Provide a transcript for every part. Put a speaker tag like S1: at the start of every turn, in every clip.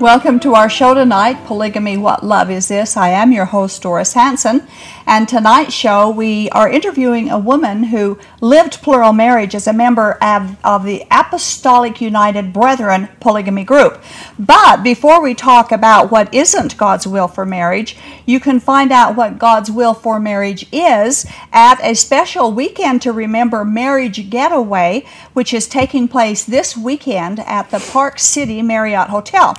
S1: Welcome to our show tonight, Polygamy What Love Is This? I am your host, Doris Hanson, and tonight's show we are interviewing a woman who lived plural marriage as a member of, of the Apostolic United Brethren polygamy group. But before we talk about what isn't God's will for marriage, you can find out what God's will for marriage is at a special weekend to remember marriage getaway, which is taking place this weekend at the Park City Marriott Hotel.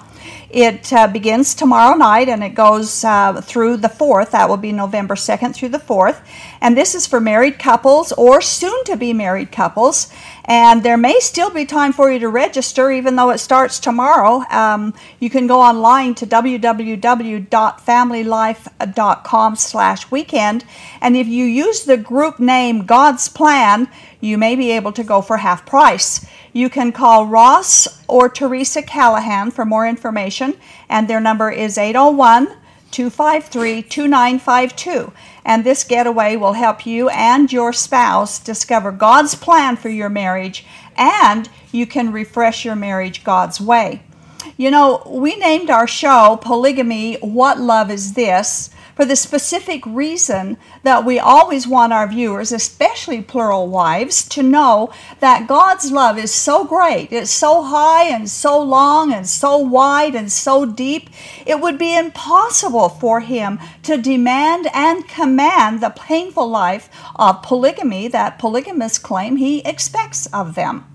S1: It uh, begins tomorrow night and it goes uh, through the 4th. That will be November 2nd through the 4th. And this is for married couples or soon to be married couples. And there may still be time for you to register, even though it starts tomorrow. Um, you can go online to www.familylife.com slash weekend. And if you use the group name God's Plan, you may be able to go for half price. You can call Ross or Teresa Callahan for more information, and their number is 801 253 2952. And this getaway will help you and your spouse discover God's plan for your marriage, and you can refresh your marriage God's way. You know, we named our show Polygamy What Love Is This? For the specific reason that we always want our viewers, especially plural wives, to know that God's love is so great, it's so high and so long and so wide and so deep, it would be impossible for Him to demand and command the painful life of polygamy that polygamists claim He expects of them.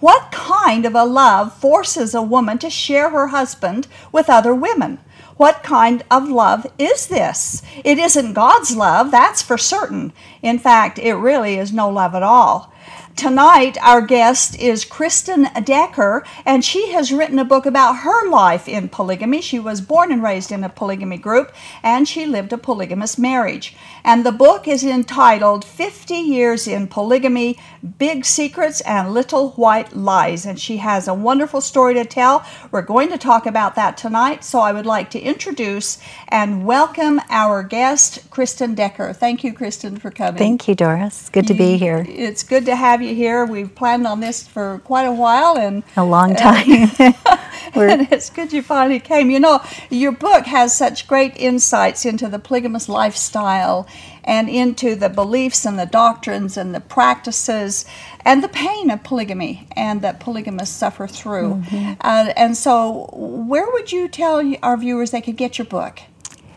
S1: What kind of a love forces a woman to share her husband with other women? What kind of love is this? It isn't God's love, that's for certain. In fact, it really is no love at all. Tonight, our guest is Kristen Decker, and she has written a book about her life in polygamy. She was born and raised in a polygamy group, and she lived a polygamous marriage. And the book is entitled 50 Years in Polygamy Big Secrets and Little White Lies. And she has a wonderful story to tell. We're going to talk about that tonight, so I would like to introduce and welcome our guest, Kristen Decker. Thank you, Kristen, for coming.
S2: Thank you, Doris. Good to be here.
S1: It's good to have you here. We've planned on this for quite a while and
S2: a long time.
S1: and it's good you finally came. You know, your book has such great insights into the polygamous lifestyle and into the beliefs and the doctrines and the practices and the pain of polygamy and that polygamists suffer through. Mm-hmm. Uh, and so, where would you tell our viewers they could get your book?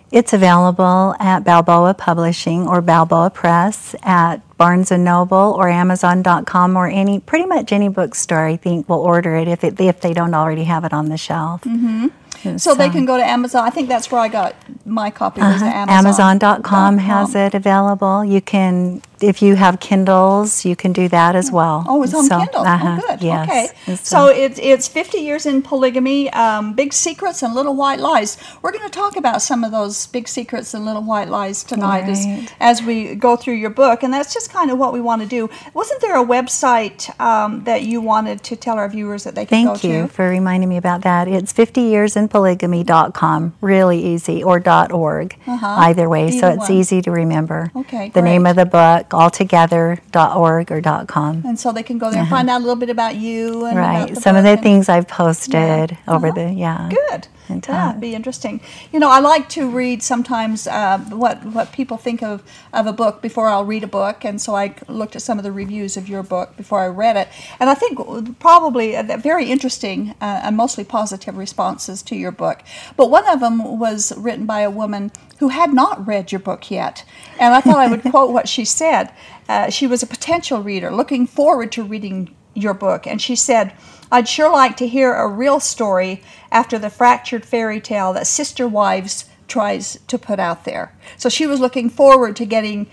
S2: It's available at Balboa Publishing or Balboa Press at Barnes and Noble or Amazon.com or any pretty much any bookstore. I think will order it if it if they don't already have it on the shelf.
S1: Mm-hmm. So, so, they can go to Amazon. I think that's where I got my copy. Was uh-huh.
S2: Amazon. Amazon.com has it available. You can if you have Kindles, you can do that as well.
S1: Oh, it's on
S2: so,
S1: Kindle. Oh, uh-huh, oh, good. Yes. Okay. So it's it's 50 years in polygamy, um, big secrets and little white lies. We're going to talk about some of those big secrets and little white lies tonight right. as as we go through your book, and that's just kind of what we want to do. Wasn't there a website um, that you wanted to tell our viewers that they can
S2: Thank
S1: go
S2: to?
S1: Thank
S2: you for reminding me about that. It's 50yearsinpolygamy.com. Really easy, or .org. Uh-huh. Either way, Either so it's one. easy to remember.
S1: Okay.
S2: The
S1: great.
S2: name of the book altogether.org or .com.
S1: And so they can go there and uh-huh. find out a little bit about you and
S2: right.
S1: Some
S2: of the things I've posted over uh-huh. the yeah.
S1: Good. Yeah, it'd be interesting. You know, I like to read sometimes uh, what what people think of of a book before I'll read a book, and so I looked at some of the reviews of your book before I read it, and I think probably very interesting uh, and mostly positive responses to your book. But one of them was written by a woman who had not read your book yet. And I thought I would quote what she said. Uh, she was a potential reader looking forward to reading your book. And she said, I'd sure like to hear a real story after the fractured fairy tale that Sister Wives tries to put out there. So she was looking forward to getting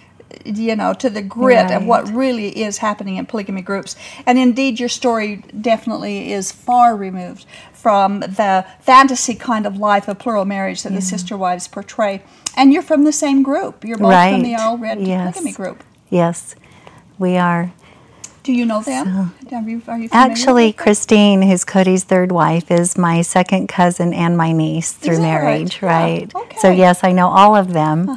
S1: you know, to the grit of what really is happening in polygamy groups. And indeed, your story definitely is far removed from the fantasy kind of life of plural marriage that the sister wives portray. And you're from the same group. You're both from the
S2: Right.
S1: Allred
S2: Yes.
S1: polygamy group.
S2: Yes, we are.
S1: Do you know them? Are you, are you
S2: Actually? Christine, who's Cody's third wife, is my second cousin and my niece through
S1: right?
S2: marriage,
S1: Yeah.
S2: right? So
S1: Okay. Uh-huh.
S2: yes, I know all of them,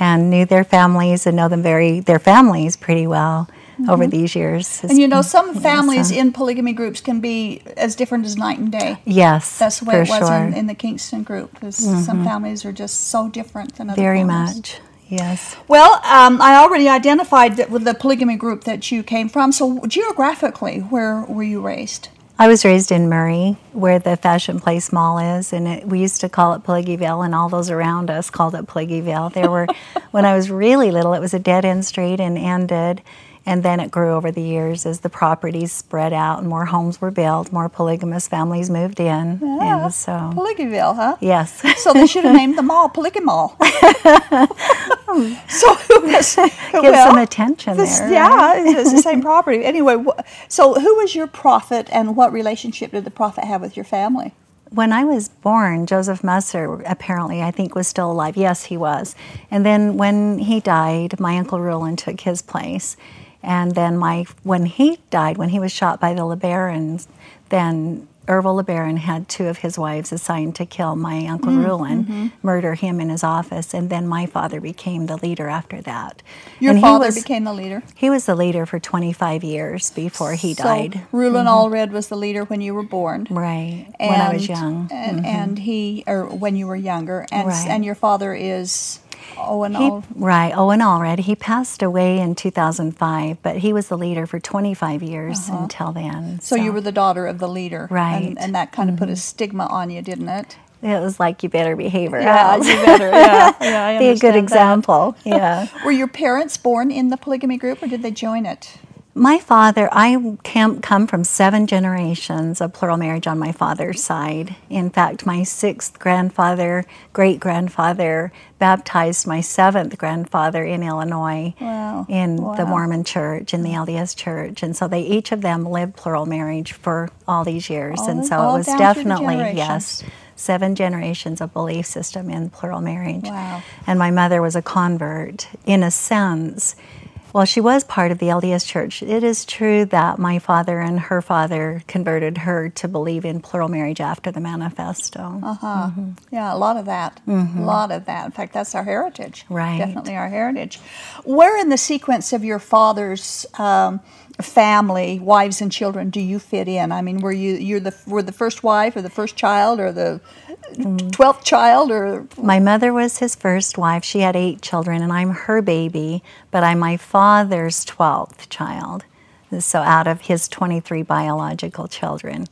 S2: and knew their families and know them very their families pretty well over these years.
S1: Mm-hmm. And you know, some families
S2: uh,
S1: in polygamy groups can be as different as night and day.
S2: yes,
S1: That's the way it was
S2: sure, Mm-hmm.
S1: in, in the Kingston group. 'cause Some families are just so different than other
S2: very
S1: families.
S2: much. Yes.
S1: Well, um, I already identified that with the polygamy group that you came from. So geographically, where were you raised?
S2: I was raised in Murray, where the Fashion Place Mall is, and it, we used to call it Polygyville, and all those around us called it Polygyville. There were, when I was really little, it was a dead end street and ended, and then it grew over the years as the properties spread out and more homes were built, more polygamous families moved in,
S1: Yeah,
S2: and so
S1: Polygyville, huh?
S2: yes,
S1: So they should have named the mall Polygymall. so who was
S2: get
S1: well,
S2: some attention
S1: this-
S2: there.
S1: Yeah, it's the same property. Anyway, so who was your prophet, and what relationship did the prophet have with your family?
S2: When I was born, Joseph Musser apparently, I think, was still alive. Yes, he was. And then when he died, my uncle Rulon took his place. And then my when he died, when he was shot by the LeBarons, then Ervil LeBaron had two of his wives assigned to kill my uncle
S1: Mm,
S2: Rulon,
S1: mm-hmm.
S2: murder him in his office, and then my father became the leader after that.
S1: Your
S2: and
S1: father
S2: was,
S1: became the leader.
S2: he was the leader for 25 years before he died. Mm-hmm.
S1: Allred was the leader when you were born.
S2: Right, when I was
S1: And-
S2: young. Mm-hmm.
S1: And, and he, or when you were younger, and
S2: Right.
S1: and your father is Owen
S2: He,
S1: All.
S2: right, Owen Allred. He passed away in 2005, but he was the leader for 25 years until then.
S1: Uh-huh. So, you were the daughter of the leader,
S2: Right.
S1: And, and that kind of put a stigma on you, didn't it?
S2: It was like you better behave
S1: Yeah, you better. Yeah, yeah. I
S2: Be a good
S1: that.
S2: example. Yeah.
S1: Were your parents born in the polygamy group, or did they join it?
S2: My father, I come from seven generations of plural marriage on my father's side. In fact, my sixth grandfather, great grandfather, baptized my seventh grandfather in Illinois
S1: Wow.
S2: in the Mormon church, in the hmm. LDS church. And so they each of them lived plural marriage for all these years.
S1: All
S2: and so it was
S1: down through the
S2: definitely, yes, seven generations of belief system in plural marriage.
S1: Wow.
S2: And my mother was a convert in a sense. Well, she was part of the LDS church. It is true that my father and her father converted her to believe in plural marriage after the manifesto.
S1: Uh-huh. Yeah, a lot of that. A lot of that. In fact, that's our heritage.
S2: Mm-hmm. Right.
S1: Definitely our heritage. Where in the sequence of your father's um, family, wives and children, do you fit in? I mean, were you you're the were the first wife or the first child or the twelfth child or
S2: My mother was his first wife. She had eight children, and I'm her baby, but I'm my father's 12th child. So out of his 23 biological children.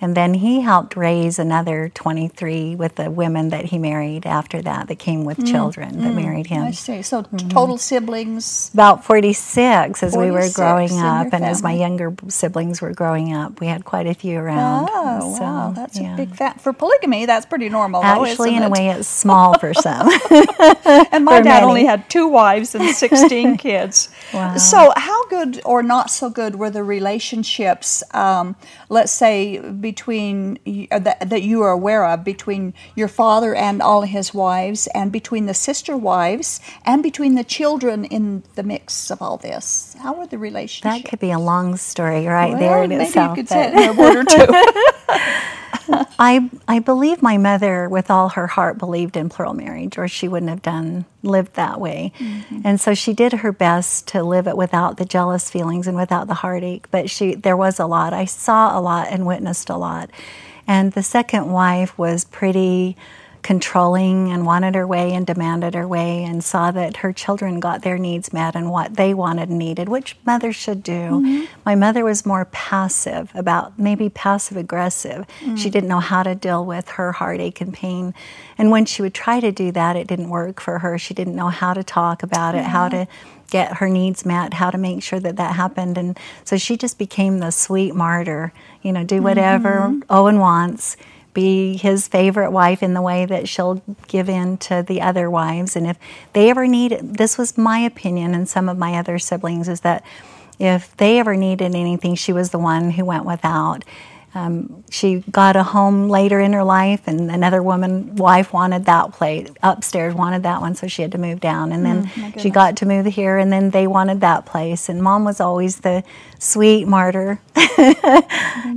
S2: And then he helped raise another 23 with the women that he married after that, that came with mm, children that mm, married him.
S1: I see. So mm-hmm. total siblings.
S2: About 46 as we were growing up, and as my younger siblings were growing up. We had quite a few around.
S1: Oh,
S2: So,
S1: wow, that's
S2: yeah.
S1: a big fat for polygamy. That's pretty normal,
S2: Actually,
S1: isn't
S2: in a way, it's small for some.
S1: And my dad
S2: many.
S1: only had two wives and 16 kids.
S2: Wow.
S1: So, how good or not so good were the relationships, um, let's say, between uh, that, that you are aware of, between your father and all his wives, and between the sister wives, and between the children in the mix of all this? How were the relationships?
S2: That could be a long story right there
S1: well,
S2: in
S1: maybe
S2: itself.
S1: you could say it in a word or two.
S2: I I believe my mother, with all her heart, believed in plural marriage, or she wouldn't have done lived that way.
S1: Mm-hmm.
S2: And so she did her best to live it without the jealous feelings and without the heartache. But she there was a lot. I saw a lot and witnessed a lot. And the second wife was pretty controlling and wanted her way and demanded her way and saw that her children got their needs met and what they wanted and needed, which mothers should do. Mm-hmm. My mother was more passive about maybe passive aggressive. Mm. She didn't know how to deal with her heartache and pain. And when she would try to do that, it didn't work for her. She didn't know how to talk about it, how mm-hmm. to get her needs met, how to make sure that that happened. And so she just became the sweet martyr, you know, do mm-hmm. whatever Owen wants be his favorite wife in the way that she'll give in to the other wives. And if they ever need, this was my opinion and some of my other siblings, is that if they ever needed anything, she was the one who went without. Um, she got a home later in her life, and another woman, wife, wanted that plate upstairs, wanted that one, so she had to move down. And then
S1: Mm,
S2: she got to move here, and then they wanted that place. And mom was always the sweet martyr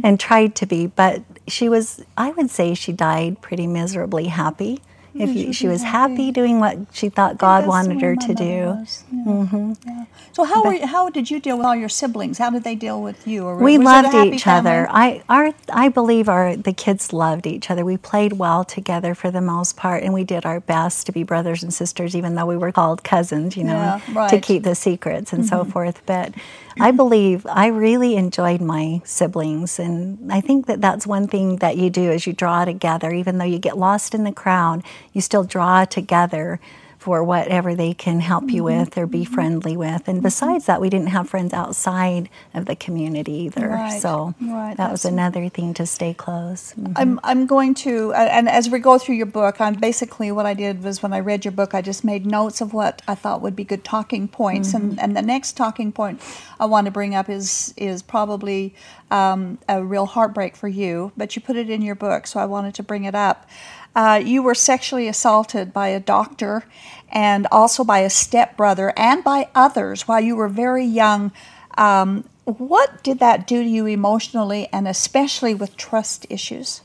S2: and tried to be, but she was, I would say, she died pretty miserably happy. If you, she was happy doing what she thought God wanted her to do.
S1: was, Yeah. Yeah. So how were you, how did you deal with all your siblings? How did they deal with you? Or
S2: we
S1: was it a
S2: loved each
S1: family?
S2: other. I our I believe our the kids loved each other. We played well together for the most part, and we did our best to be brothers and sisters, even though we were called cousins. You know,
S1: Yeah,
S2: to
S1: right. Mm-hmm.
S2: keep the secrets and so forth. But I believe I really enjoyed my siblings, and I think that that's one thing that you do is you draw together. Even though you get lost in the crowd, you still draw together for whatever they can help you
S1: Mm-hmm.
S2: with or be friendly with. And besides that, we didn't have friends outside of the community either.
S1: Right,
S2: So
S1: right,
S2: that was another thing to stay close.
S1: I'm, I'm going to, and as we go through your book, I'm basically what I did was when I read your book, I just made notes of what I thought would be good talking points. And, and the next talking point I want to bring up is, is probably um, a real heartbreak for you, but you put it in your book, so I wanted to bring it up. Uh, you were sexually assaulted by a doctor and also by a stepbrother and by others while you were very young. Um, what did that do to you emotionally and especially with trust issues?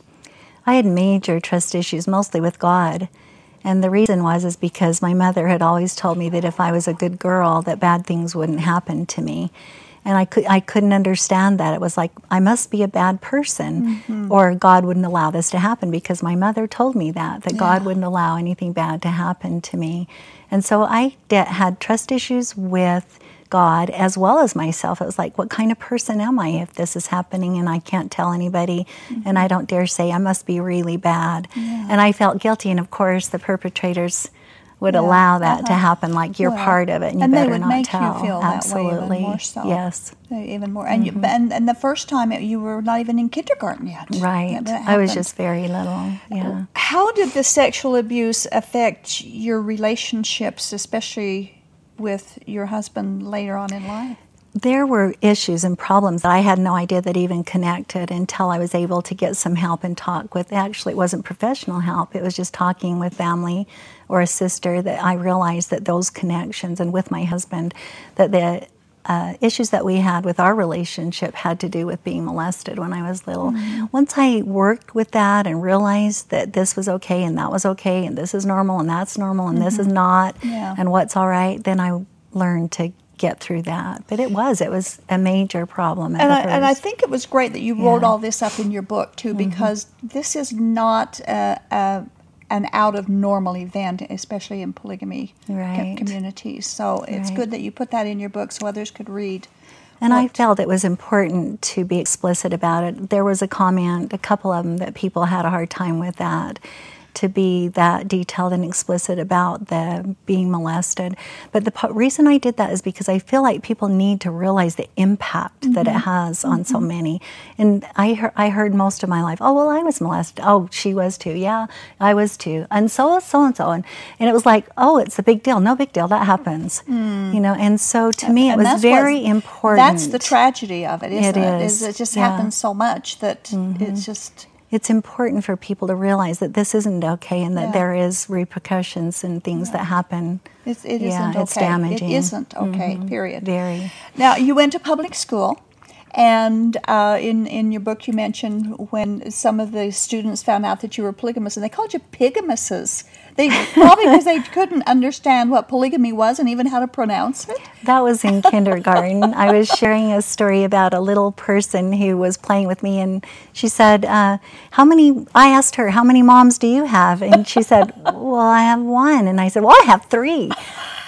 S2: I had major trust issues, mostly with God. And the reason was is because my mother had always told me that if I was a good girl, that bad things wouldn't happen to me. And I, could, I couldn't understand that. It was like, I must be a bad person, mm-hmm. or God wouldn't allow this to happen because my mother told me that, that God wouldn't allow anything bad to happen to me. And so I de- had trust issues with God as well as myself. It was like, what kind of person am I if this is happening and I can't tell anybody and mm-hmm. I don't dare say I must be really bad? And I felt guilty. And of course, the perpetrators would
S1: Yeah,
S2: allow that to
S1: uh-huh.
S2: happen, like you're
S1: Well,
S2: part of it and you
S1: and
S2: better
S1: would
S2: not
S1: make you
S2: tell.
S1: feel that way
S2: Absolutely.
S1: even more so.
S2: Yes.
S1: Even more, and you, and and the first time it, you were not even in kindergarten yet.
S2: Right. I was just very little. Yeah.
S1: How did the sexual abuse affect your relationships, especially with your husband later on in life?
S2: There were issues and problems that I had no idea that even connected until I was able to get some help and talk with. Actually, it wasn't professional help, it was just talking with family or a sister that I realized that those connections and with my husband, that the uh, issues that we had with our relationship had to do with being molested when I was little. Once I worked with that and realized that this was okay and that was okay and this is normal and that's normal and this is not
S1: Yeah.
S2: and what's all right, then I learned to get through that. But it was, it was a major problem. At
S1: And
S2: the
S1: I, and I think it was great that you wrote
S2: Yeah.
S1: all this up in your book too, mm-hmm. because this is not a, a, an out of normal event, especially in polygamy
S2: Right.
S1: communities. So it's
S2: Right.
S1: good that you put that in your book so others could read.
S2: And I felt it was important to be explicit about it. There was a comment, a couple of them, that people had a hard time with that, to be that detailed and explicit about the being molested. But the po- reason I did that is because I feel like people need to realize the impact that it mm-hmm. has on so mm-hmm. many. And I heard, I heard most of my life, oh well, I was molested. Oh, she was too. Yeah, I was too. And so was so and so. And and it was like, oh, it's a big deal. No big deal. That happens. Mm. You know. And so to me, it was very important.
S1: That's the tragedy of it, isn't
S2: It
S1: it?
S2: is,
S1: it just
S2: yeah. Mm-hmm.
S1: happens so much that mm-hmm. it's just
S2: it's important for people to realize that this isn't okay and that
S1: Yeah.
S2: there is repercussions and things that happen.
S1: it's, it
S2: Yeah,
S1: isn't okay.
S2: it's damaging.
S1: It isn't okay. Period.
S2: Very.
S1: Now, you went to public school, and uh, in in your book, you mentioned when some of the students found out that you were polygamous, and they called you pigamises. They probably because they couldn't understand what polygamy was and even how to pronounce it.
S2: That was in kindergarten. I was sharing a story about a little person who was playing with me, and she said, uh, "How many?" I asked her, "How many moms do you have?" And she said, "Well, I have one." And I said, "Well, I have three.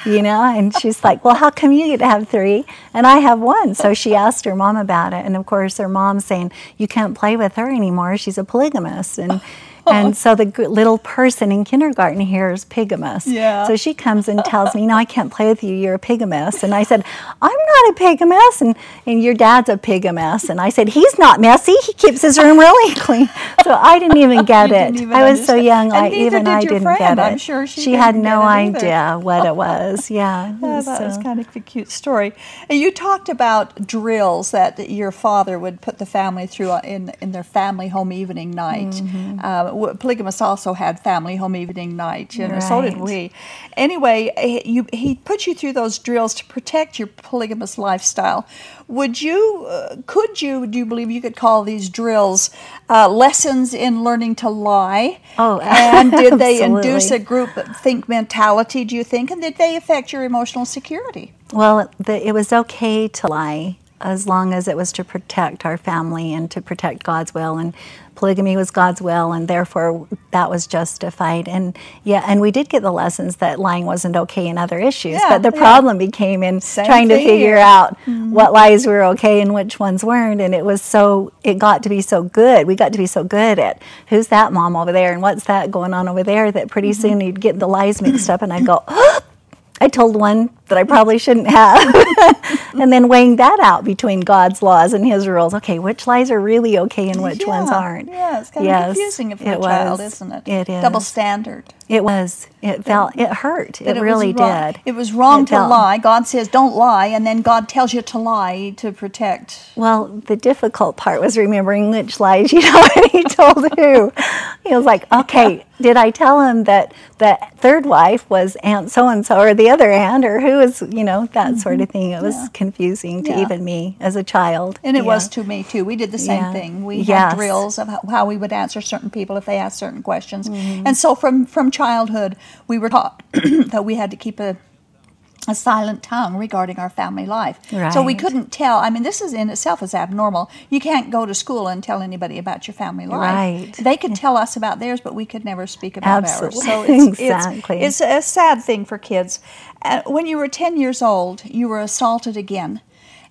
S2: You know, and she's like, "Well, how come you get to have three and I have one?" So she asked her mom about it, and of course, her mom's saying, "You can't play with her anymore. She's a polygamist." And and so the g- little person in kindergarten hears pigamus.
S1: Yeah.
S2: So she comes and tells me, "No, I can't play with you. You're a pigamus." And I said, "I'm not a pigamus." And and your dad's a pigamus. And I said, "He's not messy. He keeps his room really clean." So I didn't even get it.
S1: even
S2: I was so young.
S1: And
S2: I even I didn't
S1: friend.
S2: get it.
S1: I'm sure she
S2: had
S1: didn't
S2: no idea what it was. Yeah.
S1: Oh, that was kind of a cute story. And you talked about drills that your father would put the family through uh, in in their family home evening night.
S2: Mm-hmm.
S1: Uh, Polygamous also had family home evening night, and so did
S2: Right.
S1: we. Anyway, he, you, he put you through those drills to protect your polygamous lifestyle. Would you, uh, could you, do you believe you could call these drills uh, lessons in learning to lie?
S2: Oh,
S1: and did they induce a group think mentality, do you think? And did they affect your emotional security?
S2: Well, the, it was okay to lie as long as it was to protect our family and to protect God's will. And polygamy was God's will, and therefore that was justified. And yeah, and we did get the lessons that lying wasn't okay in other issues.
S1: Yeah,
S2: but the
S1: yeah.
S2: problem became in
S1: Same
S2: trying to figure
S1: here.
S2: out mm-hmm. what lies were okay and which ones weren't. And it was so, it got to be so good. We got to be so good at who's that mom over there and what's that going on over there that pretty mm-hmm. soon you'd get the lies mixed up, and I'd go, I told one that I probably shouldn't have. and then weighing that out between God's laws and his rules. Okay, which lies are really okay and which ones aren't?
S1: Yeah, it's kind
S2: Yes,
S1: of confusing for
S2: it
S1: a child, isn't it?
S2: It is.
S1: Double standard.
S2: It was. It felt, it hurt.
S1: That
S2: It really
S1: was
S2: did.
S1: It was wrong
S2: It
S1: to
S2: felt-
S1: lie. God says don't lie, and then God tells you to lie to protect.
S2: Well, the difficult part was remembering which lies you'd already told who. He was like, okay, did I tell him that the third wife was Aunt so and so or the other aunt or who is, you know, that sort of thing. It was confusing to
S1: Mm-hmm. Yeah.
S2: even me as a child.
S1: And it
S2: Yeah.
S1: was to me too. We did the same
S2: Yeah.
S1: thing. We had drills of how, how we would answer certain people if they asked certain questions.
S2: Mm-hmm.
S1: And so from from childhood, we were taught that we had to keep a a silent tongue regarding our family life. So we couldn't tell. I mean, this is in itself is abnormal. You can't go to school and tell anybody about your family life.
S2: Right.
S1: They could tell us about theirs, but we could never speak about
S2: Absolutely.
S1: ours. So it's,
S2: Exactly.
S1: it's, it's a sad thing for kids. Uh, when you were 10 years old, you were assaulted again.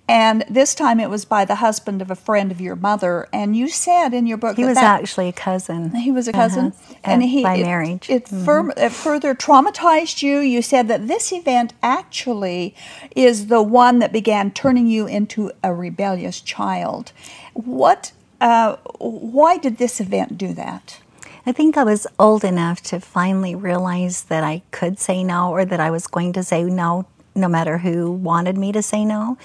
S1: And this time it was by the husband of a friend of your mother. And you said in your book that He
S2: was
S1: that,
S2: actually a cousin.
S1: he was a cousin,
S2: Uh-huh.
S1: and he
S2: by
S1: it-
S2: marriage.
S1: It, firm, it further traumatized you. You said that this event actually is the one that began turning you into a rebellious child. What? Uh, why did this event do that?
S2: I think I was old enough to finally realize that I could say no or that I was going to say no no matter who wanted me to say no.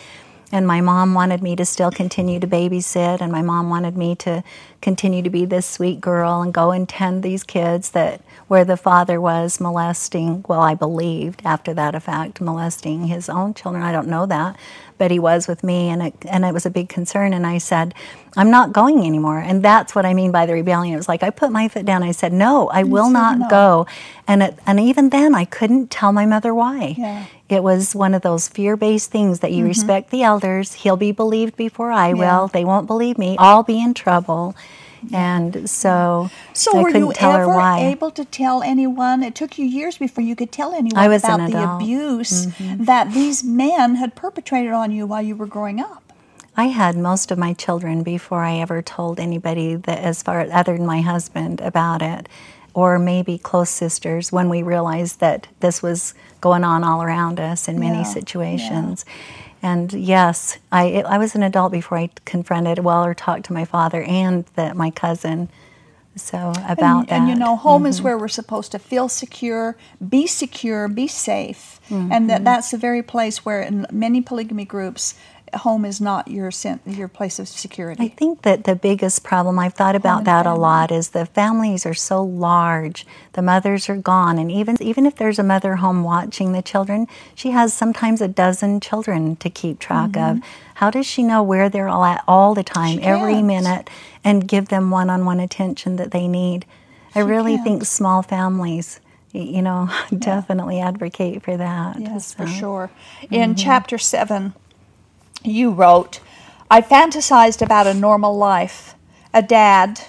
S2: And my mom wanted me to still continue to babysit, and my mom wanted me to continue to be this sweet girl and go and tend these kids that where the father was molesting, well, I believed after that a fact, molesting his own children. I don't know that, but he was with me, and it, and it was a big concern. And I said, I'm not going anymore. And that's what I mean by the rebellion. It was like I put my foot down. I said, No, I will not
S1: no.
S2: go. And it, and even then, I couldn't tell my mother why.
S1: Yeah.
S2: It was one of those fear based things that you mm-hmm. respect the elders. He'll be believed before I
S1: Yeah.
S2: will. They won't believe me. I'll be in trouble. And so,
S1: So
S2: I
S1: were
S2: couldn't
S1: you
S2: tell her
S1: ever
S2: why.
S1: able to tell anyone? It took you years before you could tell anyone about
S2: an
S1: the
S2: adult. Mm-hmm.
S1: abuse that these men had perpetrated on you while you were growing up.
S2: I had most of my children before I ever told anybody that, as far other than my husband, about it, or maybe close sisters when we realized that this was going on all around us in many
S1: Yeah,
S2: situations. And yes, I I was an adult before I confronted well or talked to my father and that my cousin. So about
S1: and,
S2: that.
S1: and you know, home
S2: Mm-hmm.
S1: is where we're supposed to feel secure, be secure, be safe, and
S2: Mm-hmm.
S1: that that's the very place where in many polygamy groups, home is not your sen- your place of security.
S2: I think that the biggest problem I've thought about that a lot is the families are so large. The mothers are gone, and even even if there's a mother home watching the children, she has sometimes a dozen children to keep track of. How does she know where they're all at all the time,
S1: Mm-hmm. She
S2: every minute, and give them one-on-one attention that they need? I really
S1: can't.
S2: think small families, you know, definitely advocate for that.
S1: Yes, for sure. In chapter seven, you wrote, I fantasized about a normal life, a dad,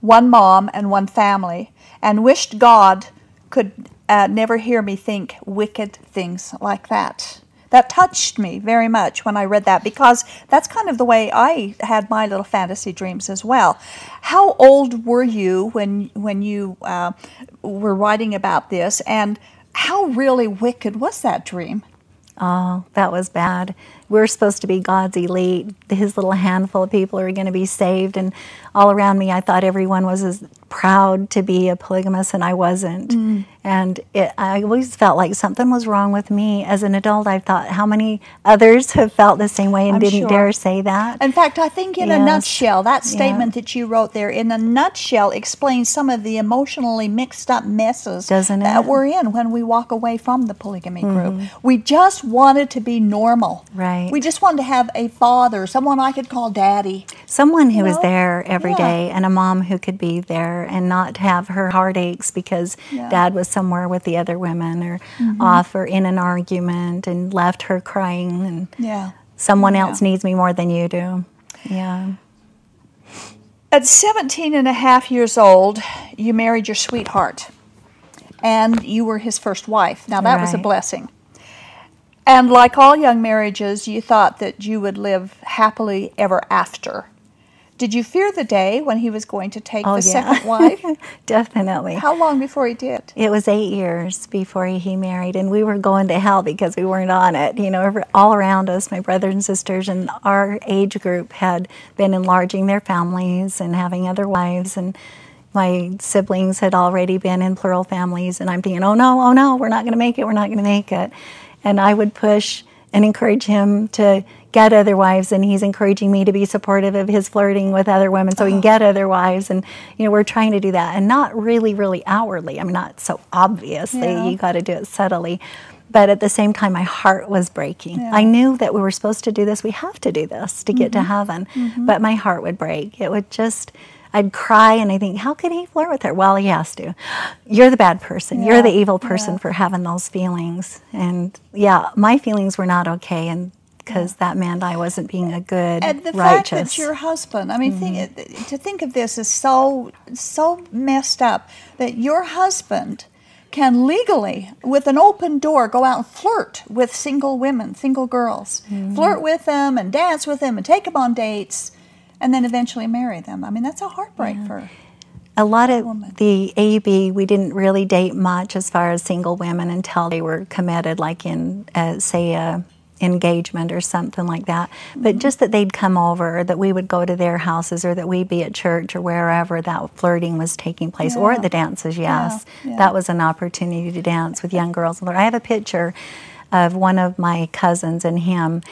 S1: one mom, and one family, and wished God could uh, never hear me think wicked things like that. that touched me very much when I read that because that's kind of the way I had my little fantasy dreams as well. How old were you when when you uh, were writing about this, and how really wicked was that dream?
S2: Oh, that was bad. We're supposed to be God's elite. His little handful of people are going to be saved. And all around me, I thought everyone was as proud to be a polygamist, and I wasn't. Mm. And it, I always felt like something was wrong with me. As an adult, I thought how many others have felt the same way and
S1: I'm
S2: didn't
S1: sure.
S2: dare say that.
S1: In fact, I think in
S2: Yes.
S1: a nutshell, that statement
S2: Yeah.
S1: that you wrote there, in a nutshell, explains some of the emotionally mixed up messes that?
S2: Mm-hmm.
S1: we're in when we walk away from the polygamy group. We just wanted to be normal.
S2: Right.
S1: We just wanted to have a father, someone I could call daddy.
S2: Someone who was
S1: know?
S2: there every
S1: Yeah.
S2: day and a mom who could be there and not have her heartaches because
S1: Yeah. Mm-hmm.
S2: dad was somewhere with the other women or mm-hmm. off or in an argument and left her crying and
S1: Yeah.
S2: someone
S1: Yeah.
S2: else needs me more than you do. Yeah.
S1: At 17 and a half years old, you married your sweetheart, and you were his first wife. Now, that was a blessing. And like all young marriages, you thought that you would live happily ever after. Did you fear the day when he was going to take
S2: Oh,
S1: the
S2: yeah.
S1: second wife?
S2: Definitely.
S1: How long before he did?
S2: It was eight years before he married, and we were going to hell because we weren't on it. You know, all around us, my brothers and sisters and our age group had been enlarging their families and having other wives, and my siblings had already been in plural families. And I'm thinking, oh no, oh no, we're not going to make it, we're not going to make it. And I would push and encourage him to get other wives and he's encouraging me to be supportive of his flirting with other women so he can oh. get other wives. And you know we're trying to do that. And not really really outwardly. I mean not so obviously.
S1: Yeah.
S2: you got to do it subtly. But at the same time my heart was breaking. I knew that we were supposed to do this. We have to do this to get to mm-hmm. heaven. Mm-hmm. But my heart would break. It would just I'd cry and I think, how could he flirt with her? Well, he has to. You're the bad person. You're the evil person
S1: yeah.
S2: for having those feelings. And yeah, my feelings were not okay, and because that meant I wasn't being a good, righteous.
S1: And the fact
S2: righteous. Mm-hmm.
S1: that your husband, I mean, think, to think of this is so so messed up that your husband can legally, with an open door, go out and flirt with single women, single girls,
S2: Mm-hmm.
S1: flirt with them and dance with them and take them on dates, and then eventually marry them. I mean, that's a heartbreak for.
S2: a lot of the AB, we didn't really date much as far as single women until they were committed, like in, uh, say, a engagement or something like that. But
S1: Mm-hmm.
S2: just that they'd come over, that we would go to their houses, or that we'd be at church or wherever that flirting was taking place, or at the dances. Yes,
S1: Yeah, yeah.
S2: that was an opportunity to dance with young girls. I have a picture of one of my cousins and him,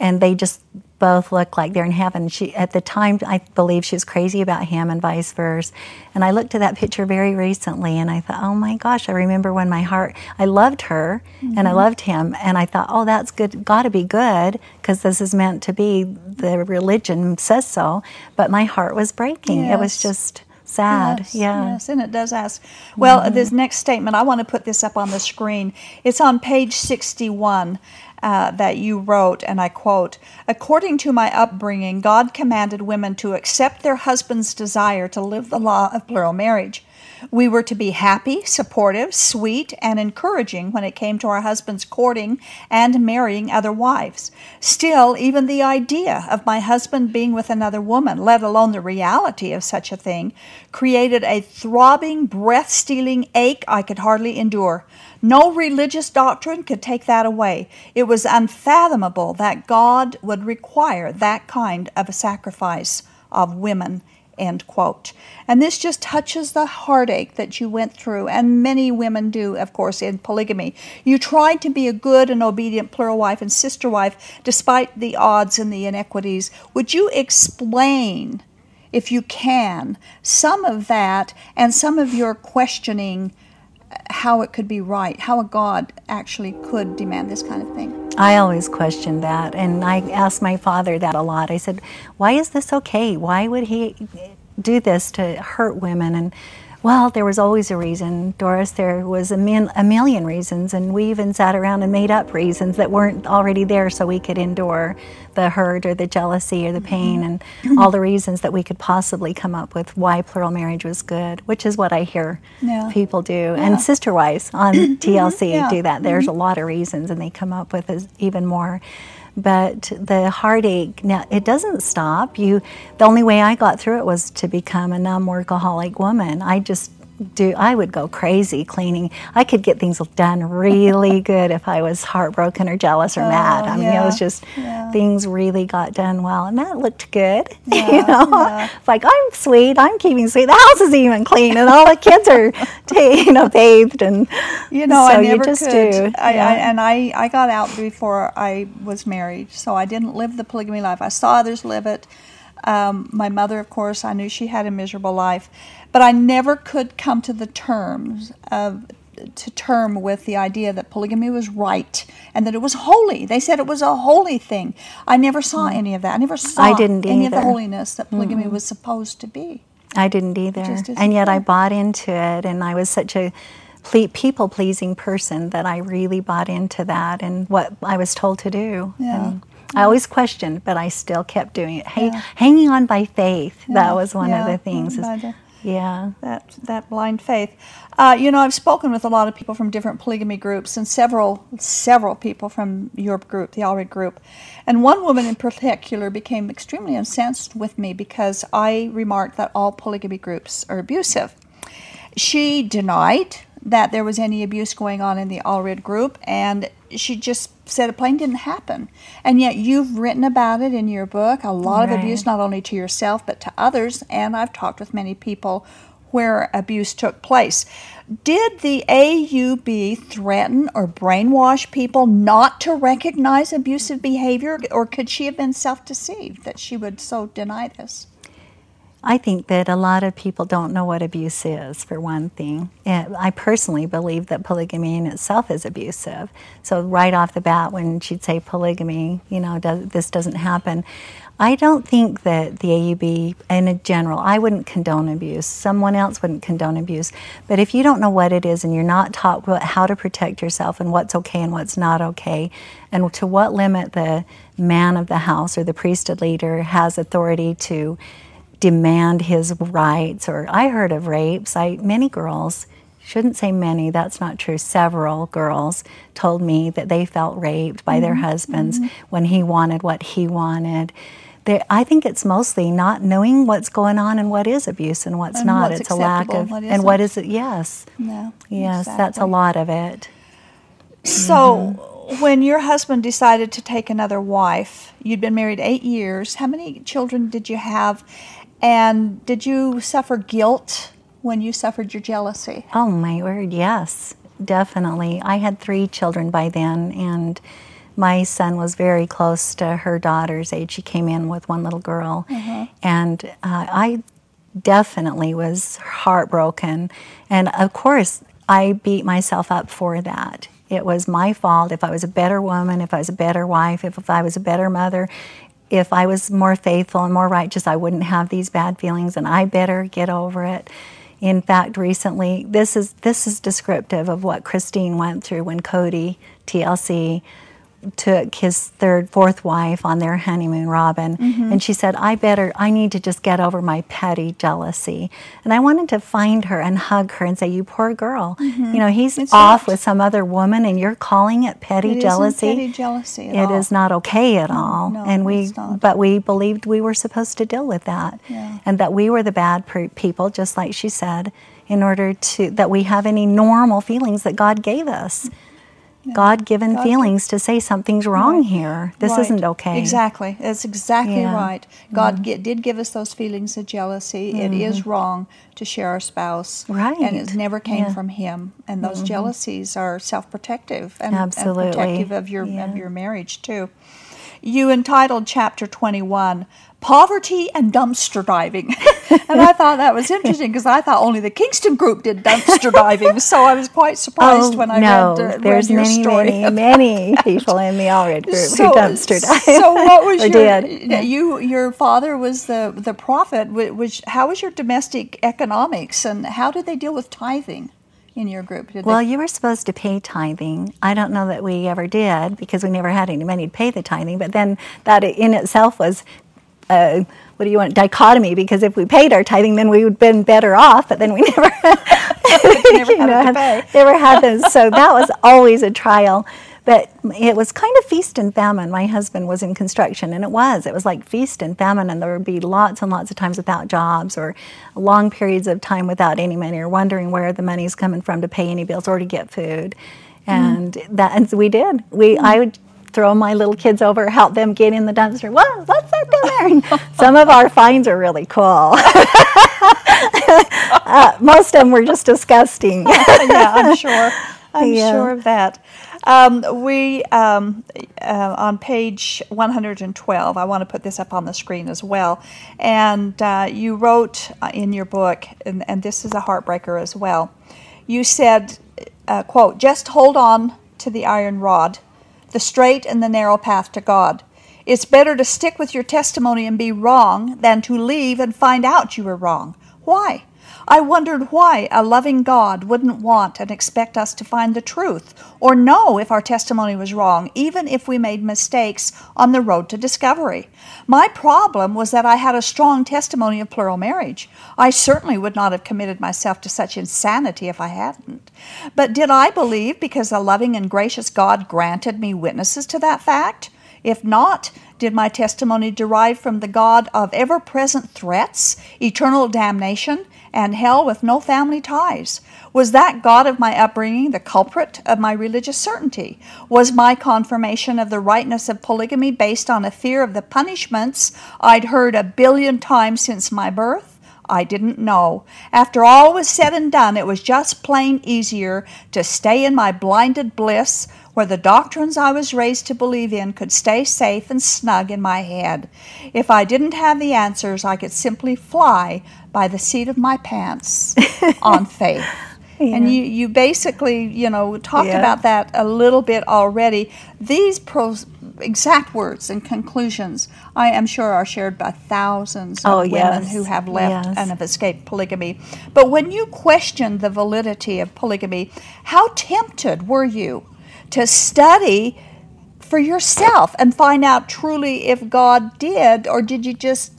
S2: and they just both look like they're in heaven. She at the time I believe she was crazy about him and vice versa. And I looked at that picture very recently and I thought, oh my gosh, I remember when my heart I loved her and I loved him and I thought, oh that's good got to be good because this is meant to be the religion says so, but my heart was breaking. It was just sad.
S1: Yes,
S2: yeah. Mm-hmm.
S1: Yes, and it does ask. Well, this next statement, I want to put this up on the screen. It's on page 61 uh, that you wrote, and I quote According to my upbringing, God commanded women to accept their husband's desire to live the law of plural marriage. We were to be happy, supportive, sweet, and encouraging when it came to our husbands courting and marrying other wives. Still, even the idea of my husband being with another woman, let alone the reality of such a thing, created a throbbing, breath stealing ache I could hardly endure. No religious doctrine could take that away. It was unfathomable that God would require that kind of a sacrifice of women. End quote. And this just touches the heartache that you went through, and many women do, of course, in polygamy. You tried to be a good and obedient plural wife and sister wife despite the odds and the inequities. Would you explain, if you can, some of that and some of your questioning how it could be right, how a God actually could demand this kind of thing?
S2: I always questioned that, and I asked my father that a lot. I said, "Why is this okay? Why would he do this to hurt women?" And Well, there was always a reason, Doris. There was a, min- a million reasons, and we even sat around and made up reasons that weren't already there so we could endure the hurt or the jealousy or the pain
S1: Mm-hmm.
S2: and all the reasons that we could possibly come up with why plural marriage was good, which is what I hear
S1: Yeah.
S2: people do. And Sister Wives on TLC
S1: Yeah. Mm-hmm.
S2: do that. There's a lot of reasons, and they come up with even more. But the heartache, now it doesn't stop. You, the only way I got through it was to become a numb workaholic woman. I just do. I would go crazy cleaning. I could get things done really good if I was heartbroken or jealous or oh, mad. I mean, it was just
S1: yeah.
S2: Things really got done well, and that looked good. you know,
S1: yeah.
S2: it's like I'm sweet. I'm keeping sweet. The house is even clean, and all the kids are, you know, bathed and
S1: You know,
S2: so
S1: I never
S2: just
S1: could.
S2: do.
S1: I,
S2: Yeah.
S1: I, and I, I got out before I was married, so I didn't live the polygamy life. I saw others live it. Um, my mother, of course, I knew she had a miserable life, but I never could come to the terms of to term with the idea that polygamy was right and that it was holy. They said it was a holy thing. I never saw any of that. I never saw
S2: Mm. didn't
S1: any of the holiness that polygamy was supposed to be.
S2: I didn't either. And yet I bought into it, and I was such a ple- people pleasing person that I really bought into that and what I was told to do.
S1: Yeah.
S2: And I always questioned, but I still kept doing it. Hey,
S1: Yeah.
S2: Hanging on by faith.
S1: Yeah,
S2: That was one
S1: yeah,
S2: of the things. is- yeah.
S1: that that blind faith. Uh, you know, I've spoken with a lot of people from different polygamy groups, and several several people from your group, the Allred group, and one woman in particular became extremely incensed with me because I remarked that all polygamy groups are abusive. She denied that there was any abuse going on in the Allred group, and she just said it plain didn't happen. And yet you've written about it in your book, a lot of abuse, not only to yourself but to others. And I've talked with many people where abuse took place. Did the AUB threaten or brainwash people not to recognize abusive behavior, or could she have been self deceived that she would so deny this?
S2: I think that a lot of people don't know what abuse is, for one thing. And I personally believe that polygamy in itself is abusive. So, right off the bat, when she'd say polygamy, you know, does, this doesn't happen, I don't think that the AUB, in general, I wouldn't condone abuse. Someone else wouldn't condone abuse. But if you don't know what it is and you're not taught what, how to protect yourself and what's okay and what's not okay, and to what limit the man of the house or the priesthood leader has authority to demand his rights or i heard of rapes i many girls shouldn't say many that's not true several girls told me that they felt raped by their mm-hmm. husbands mm-hmm. when he wanted what he wanted there, I think it's mostly not knowing what's going on and what is abuse and what's
S1: And
S2: not.
S1: what's
S2: it's a lack of
S1: and what
S2: and what is it? Yes,
S1: No.
S2: yes, that's a lot of it.
S1: So, mm-hmm. when your husband decided to take another wife, you'd been married eight years. How many children did you have? And did you suffer guilt when you suffered your jealousy?
S2: Oh my word, yes, definitely. I had three children by then, and my son was very close to her daughter's age. She came in with one little girl, and uh, I definitely was heartbroken. And of course, I beat myself up for that. It was my fault. If I was a better woman, if I was a better wife, if, if I was a better mother, if I was more faithful and more righteous, I wouldn't have these bad feelings, and I better get over it. In fact, recently, this is this is descriptive of what Christine went through when Cody TLC took his third, fourth wife on their honeymoon, Robin,
S1: Mm-hmm.
S2: and she said, "I better, I need to just get over my petty jealousy." And I wanted to find her and hug her and say, "You poor girl, you know he's
S1: Mm-hmm. It's
S2: off
S1: not.
S2: with some other woman, and you're calling it petty jealousy.
S1: It isn't
S2: jealousy."
S1: petty jealousy
S2: It
S1: all.
S2: is not okay at all.
S1: no,
S2: and we, but we believed we were supposed to deal with that,
S1: Yeah.
S2: and that we were the bad people, just like she said, in order to that we have any normal feelings that God gave us. God-given feelings to say something's wrong here. This
S1: Right.
S2: isn't okay.
S1: Exactly. That's exactly
S2: Yeah. Mm-hmm.
S1: right. God gi- did give us those feelings of jealousy. It is wrong to share our spouse.
S2: Right.
S1: And it never came
S2: Yeah. Mm-hmm.
S1: from Him. And those jealousies are self protective and, and protective of your,
S2: Yeah.
S1: of your marriage, too. you entitled chapter 21 poverty and dumpster diving. and I thought that was interesting because I thought only the Kingston group did dumpster diving. So I was quite surprised
S2: oh,
S1: when I
S2: no,
S1: read, uh,
S2: there's
S1: read
S2: many, many, many people in the Allred group
S1: so,
S2: who dumpster dive.
S1: So what was your
S2: did.
S1: you your father was the the prophet which how was your domestic economics and how did they deal with tithing in your group? Did
S2: Well,
S1: they,
S2: you were supposed to pay tithing. I don't know that we ever did because we never had any money to pay the tithing. But then that in itself was, uh, what do you want, dichotomy? Because if we paid our tithing, then we would have been better off. But then we never,
S1: never
S2: you
S1: had
S2: know,
S1: pay.
S2: never had those. So that was always a trial. But it was kind of feast and famine. My husband was in construction, and it was. It was like feast and famine, and there would be lots and lots of times without jobs, or long periods of time without any money, or wondering where the money's coming from to pay any bills or to get food. And that, and so we did. We, I would throw my little kids over, help them get in the dumpster. Whoa, what's that down there? Some of our finds are really cool. uh, most of them were just disgusting.
S1: yeah, I'm sure. I'm
S2: Yeah.
S1: sure of that. Um, we um, uh, on page 112. I want to put this up on the screen as well. And uh, you wrote uh, in your book, and, and this is a heartbreaker as well. You said, uh, "quote Just hold on to the iron rod, the straight and the narrow path to God." It's better to stick with your testimony and be wrong than to leave and find out you were wrong. Why? I wondered why a loving God wouldn't want and expect us to find the truth or know if our testimony was wrong, even if we made mistakes on the road to discovery. My problem was that I had a strong testimony of plural marriage. I certainly would not have committed myself to such insanity if I hadn't. But did I believe because a loving and gracious God granted me witnesses to that fact? If not, did my testimony derive from the God of ever present threats, eternal damnation, and hell with no family ties? Was that God of my upbringing the culprit of my religious certainty? Was my confirmation of the rightness of polygamy based on a fear of the punishments I'd heard a billion times since my birth? I didn't know. After all was said and done, it was just plain easier to stay in my blinded bliss where the doctrines I was raised to believe in could stay safe and snug in my head. If I didn't have the answers, I could simply fly by the seat of my pants on faith. And you, you basically, you know, talked
S2: Yeah.
S1: about that a little bit already. These prose, exact words and conclusions, I am sure, are shared by thousands of
S2: Oh,
S1: women
S2: yes.
S1: who have left
S2: Yes.
S1: and have escaped polygamy. But when you questioned the validity of polygamy, how tempted were you to study for yourself and find out truly if God did, or did you just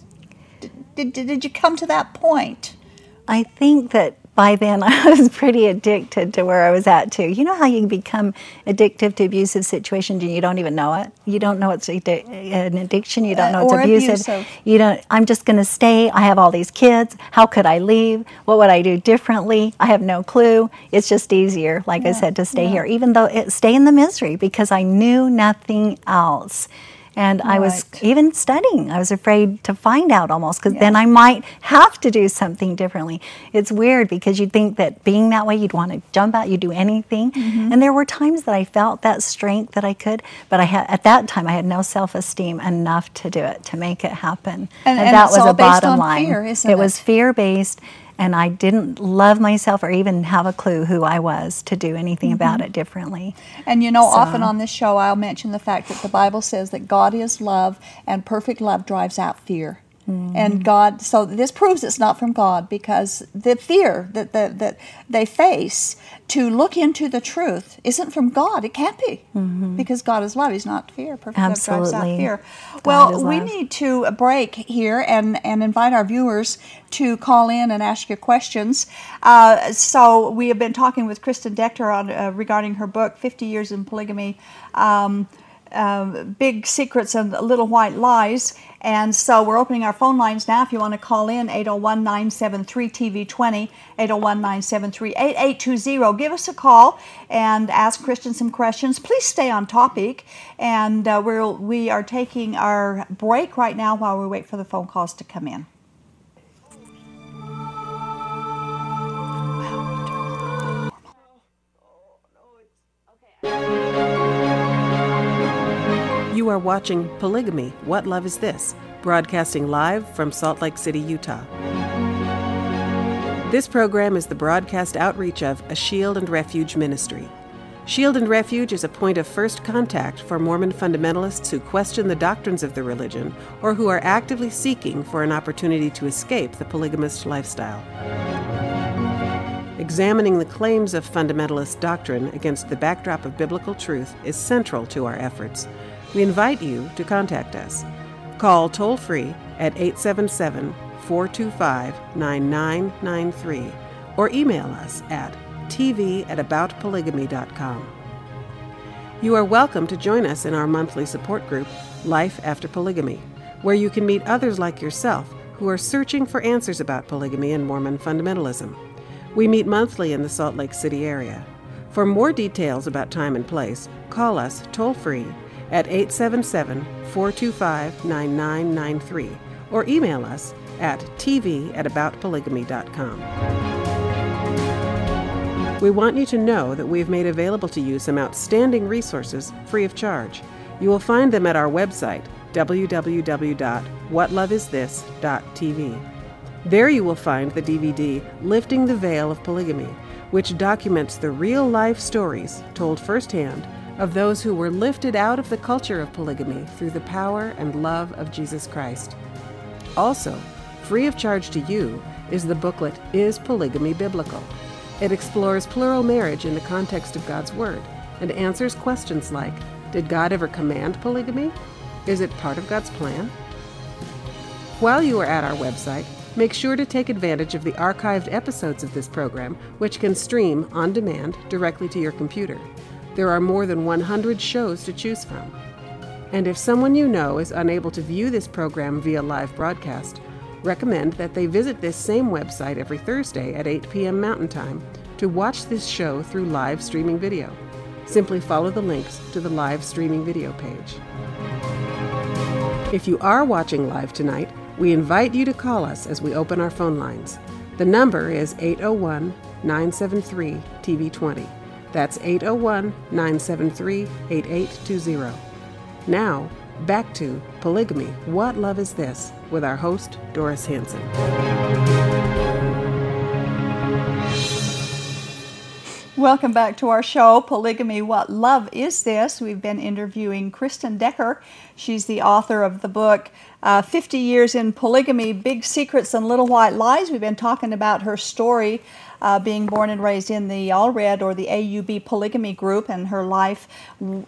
S1: did, did, you come to that point?
S2: I think that by then I was pretty addicted to where I was at too. You know how you can become addictive to abusive situations and you don't even know it. You don't know it's addi- an addiction. You don't
S1: Uh,
S2: know it's
S1: or
S2: abusive.
S1: abusive.
S2: You don't. I'm just going to stay. I have all these kids. How could I leave? What would I do differently? I have no clue. It's just easier, like I said, to stay here, even though it stay in the misery because I knew nothing else. And I was even studying. I was afraid to find out almost because then I might have to do something differently. It's weird because you'd think that being that way, you'd want to jump out, you'd do anything.
S1: Mm-hmm.
S2: And there were times that I felt that strength that I could, but I had at that time I had no self-esteem enough to do it to make it happen.
S1: And- and
S2: that
S1: it's
S2: was a
S1: based
S2: bottom line.
S1: fear, isn't
S2: it was fear-based. And I didn't love myself or even have a clue who I was to do anything about
S1: Mm-hmm.
S2: it differently.
S1: And you know,
S2: So-
S1: often on this show, I'll mention the fact that the Bible says that God is love, and perfect love drives out fear. And God, so this proves it's not from God because the fear that, that, that they face to look into the truth isn't from God. It can't be because God is love. He's not fear. Perfect love drives out
S2: Absolutely.
S1: fear.
S2: God
S1: well, we need to break here and, and invite our viewers to call in and ask your questions. Uh, so we have been talking with Kristen Decker on uh, regarding her book, 50 Years in Polygamy. Um, um, big secrets and little white lies. And so we're opening our phone lines now. If you want to call in, 801 973 TV20, 801 973 8820. Give us a call and ask Kristen some questions. Please stay on topic. And uh, we're, we are taking our break right now while we wait for the phone calls to come in.
S3: You are watching Polygamy What Love Is This? broadcasting live from Salt Lake City, Utah. This program is the broadcast outreach of A Shield and Refuge Ministry. Shield and Refuge is a point of first contact for Mormon fundamentalists who question the doctrines of the religion or who are actively seeking for an opportunity to escape the polygamist lifestyle. Examining the claims of fundamentalist doctrine against the backdrop of biblical truth is central to our efforts. We invite you to contact us. Call toll free at 877 425 9993 or email us at tv at aboutpolygamy.com. You are welcome to join us in our monthly support group, Life After Polygamy, where you can meet others like yourself who are searching for answers about polygamy and Mormon fundamentalism. We meet monthly in the Salt Lake City area. For more details about time and place, call us toll free at 877 425 9993 or email us at tv at aboutpolygamy.com. We want you to know that we've made available to you some outstanding resources free of charge. You will find them at our website, www.whatloveisthis.tv. There you will find the DVD Lifting the Veil of Polygamy, which documents the real life stories told firsthand of those who were lifted out of the culture of polygamy through the power and love of Jesus Christ. Also, free of charge to you is the booklet Is Polygamy Biblical? It explores plural marriage in the context of God's Word and answers questions like Did God ever command polygamy? Is it part of God's plan? While you are at our website, make sure to take advantage of the archived episodes of this program, which can stream on demand directly to your computer. There are more than 100 shows to choose from. And if someone you know is unable to view this program via live broadcast, recommend that they visit this same website every Thursday at 8 p.m. Mountain Time to watch this show through live streaming video. Simply follow the links to the live streaming video page. If you are watching live tonight, we invite you to call us as we open our phone lines. The number is 801 973 TV20. That's 801 973 8820. Now, back to Polygamy What Love Is This? with our host, Doris Hanson.
S1: Welcome back to our show, Polygamy What Love Is This? We've been interviewing Kristen Decker. She's the author of the book uh, 50 Years in Polygamy Big Secrets and Little White Lies. We've been talking about her story uh, being born and raised in the Allred or the AUB polygamy group, and her life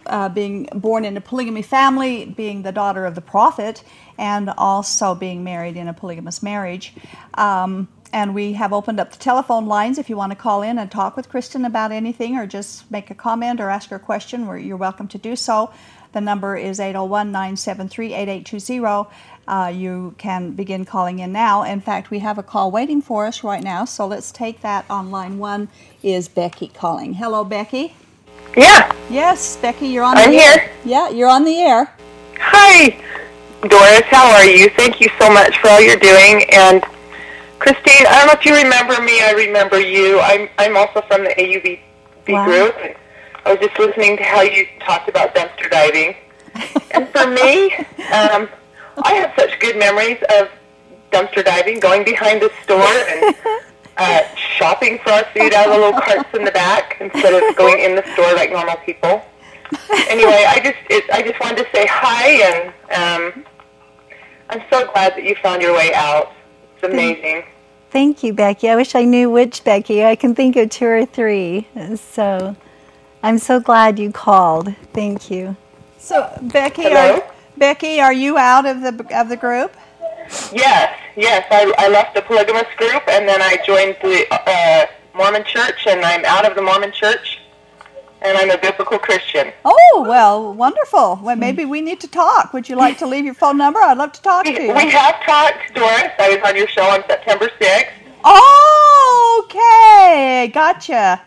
S1: uh, being born in a polygamy family, being the daughter of the prophet, and also being married in a polygamous marriage. Um, and we have opened up the telephone lines if you want to call in and talk with Kristen about anything or just make a comment or ask her a question, you're welcome to do so. The number is 801 973 8820. Uh, you can begin calling in now. In fact, we have a call waiting for us right now, so let's take that on line one. Is Becky calling? Hello, Becky.
S4: Yeah.
S1: Yes, Becky, you're on
S4: I'm
S1: the air.
S4: here.
S1: Yeah, you're on the air.
S4: Hi, Doris. How are you? Thank you so much for all you're doing. And Christine, I don't know if you remember me. I remember you. I'm I'm also from the AUB
S2: Wow.
S4: group. I was just listening to how you talked about dumpster diving. and for me, um, I have such good memories of dumpster diving, going behind the store and uh, shopping for our food out of the little carts in the back instead of going in the store like normal people. Anyway, I just it, I just wanted to say hi, and um, I'm so glad that you found your way out. It's amazing.
S2: Thank you, Becky. I wish I knew which Becky. I can think of two or three. So I'm so glad you called. Thank you.
S1: So, Becky,
S4: Hello?
S1: are, Becky, are you out of the of the group?
S4: Yes, yes. I, I left the polygamous group, and then I joined the uh, Mormon Church, and I'm out of the Mormon Church, and I'm a biblical Christian.
S1: Oh, well, wonderful. Well, maybe we need to talk. Would you like to leave your phone number? I'd love to talk to you.
S4: we have talked, Doris. I was on your show on September 6th.
S1: Oh, okay. Gotcha.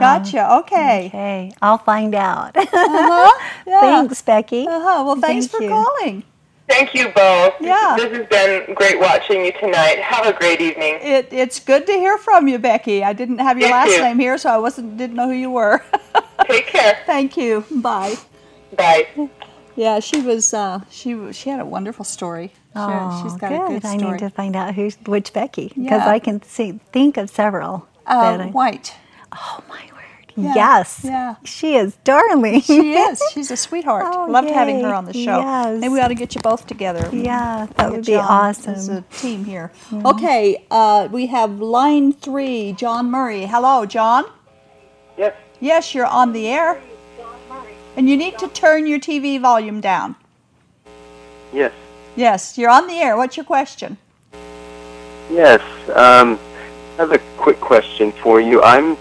S1: Gotcha. Okay.
S2: Okay, I'll find out.
S1: Uh-huh. Yeah.
S2: Thanks, Becky.
S1: Uh-huh. Well, thanks
S2: Thank
S1: for
S2: you.
S1: calling.
S4: Thank you both.
S1: Yeah.
S4: This has been great watching you tonight. Have a great evening.
S1: It, it's good to hear from you, Becky. I didn't have your
S4: You
S1: last
S4: too.
S1: name here, so I wasn't didn't know who you were.
S4: Take care.
S1: Thank you. Bye.
S4: Bye.
S1: Yeah, she was. Uh, she she had a wonderful story. She-
S2: Oh,
S1: she's got
S2: good.
S1: a good
S2: I
S1: story.
S2: need to find out who's which Becky because
S1: Yeah.
S2: I can see think of several.
S1: uh,
S2: I-
S1: White.
S2: Oh my word!
S1: Yeah,
S2: Yes.
S1: yeah.
S2: She is darling.
S1: She is. She's a sweetheart.
S2: Oh,
S1: Loved having her on the show.
S2: Yes.
S1: Maybe we ought to get you both together.
S2: Yeah, that
S1: Get
S2: would be
S1: John
S2: awesome.
S1: As a team here. Okay, uh, we have line three, John Murray. Hello, John.
S5: Yes.
S1: Yes, you're on the air. And you need to turn your TV volume down.
S5: Yes.
S1: Yes, you're on the air. What's your question?
S5: Yes. Um, I have a quick question for you. I'm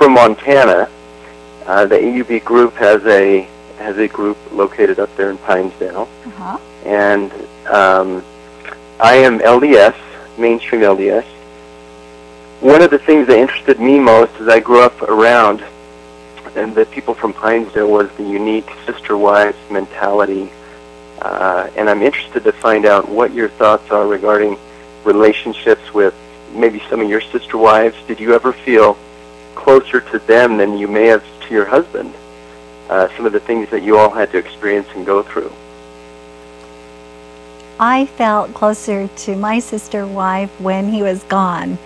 S5: from Montana. Uh, the AUB group has a has a group located up there in Pinesdale,
S1: Uh-huh.
S5: and um, I am LDS, mainstream LDS. One of the things that interested me most as I grew up around and the people from Pinesdale was the unique sister wives mentality. Uh, and I'm interested to find out what your thoughts are regarding relationships with maybe some of your sister wives. Did you ever feel closer to them than you may have to your husband? Uh, some of the things that you all had to experience and go through.
S2: I felt closer to my sister wife when he was gone.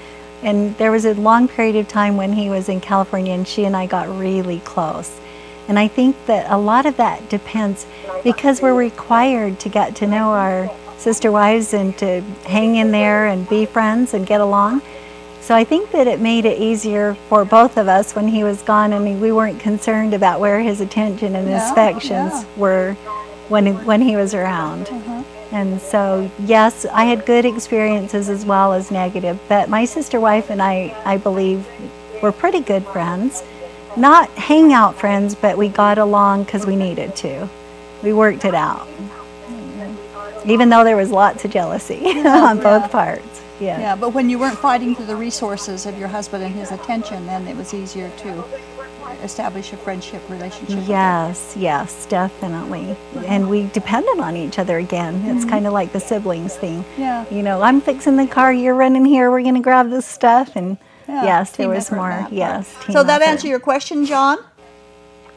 S2: And there was a long period of time when he was in California and she and I got really close. And I think that a lot of that depends because we're required to get to know our sister wives and to hang in there and be friends and get along. So I think that it made it easier for both of us when he was gone I mean, we weren't concerned about where his attention and his
S1: Yeah,
S2: affections were when when he was around. Mm-hmm. And so, yes, I had good experiences as well as negative, but my sister wife and I, I believe, were pretty good friends. Not hangout friends, but we got along because we needed to. We worked it out. Mm-hmm. Even though there was lots of jealousy on both parts. Yeah.
S1: Yeah, but when you weren't fighting for the resources of your husband and his attention, then it was easier to establish a friendship relationship.
S2: Yes, yes, definitely. And we depended on each other again. It's kind of like the siblings thing.
S1: Mm-hmm. Yeah.
S2: You know, I'm fixing the car, you're running here, we're going to grab this stuff. And
S1: Yeah,
S2: yes, there was more.
S1: that.
S2: Yes. team
S1: So that answer your question, John?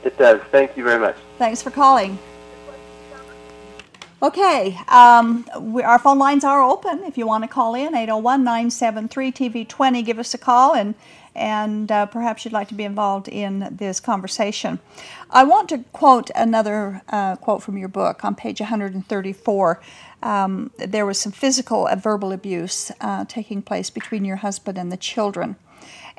S5: It does. Thank you very much.
S1: Thanks for calling. Okay, um, we, our phone lines are open if you want to call in 801 973 TV20. Give us a call and, and uh, perhaps you'd like to be involved in this conversation. I want to quote another uh, quote from your book on page 134. Um, there was some physical and verbal abuse uh, taking place between your husband and the children,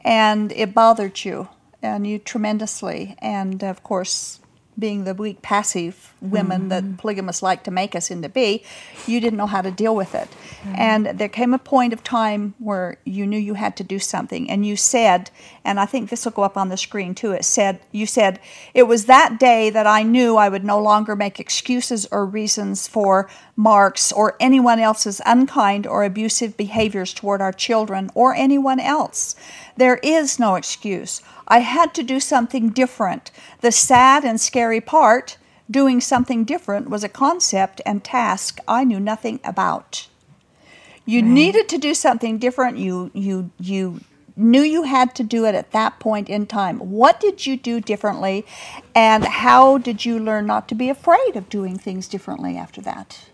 S1: and it bothered you and you tremendously. And of course, being the weak, passive women that mm. polygamists like to make us into be, you didn't know how to deal with it. And there came a point of time where you knew you had to do something, and you said, and I think this will go up on the screen too. It said, you said, it was that day that I knew I would no longer make excuses or reasons for Mark's or anyone else's unkind or abusive behaviors toward our children or anyone else. There is no excuse. I had to do something different. The sad and scary part, doing something different, was a concept and task I knew nothing about. You needed to do something different. You you you knew you had to do it at that point in time. What did you do differently and how did you learn not to be afraid of doing things differently after that?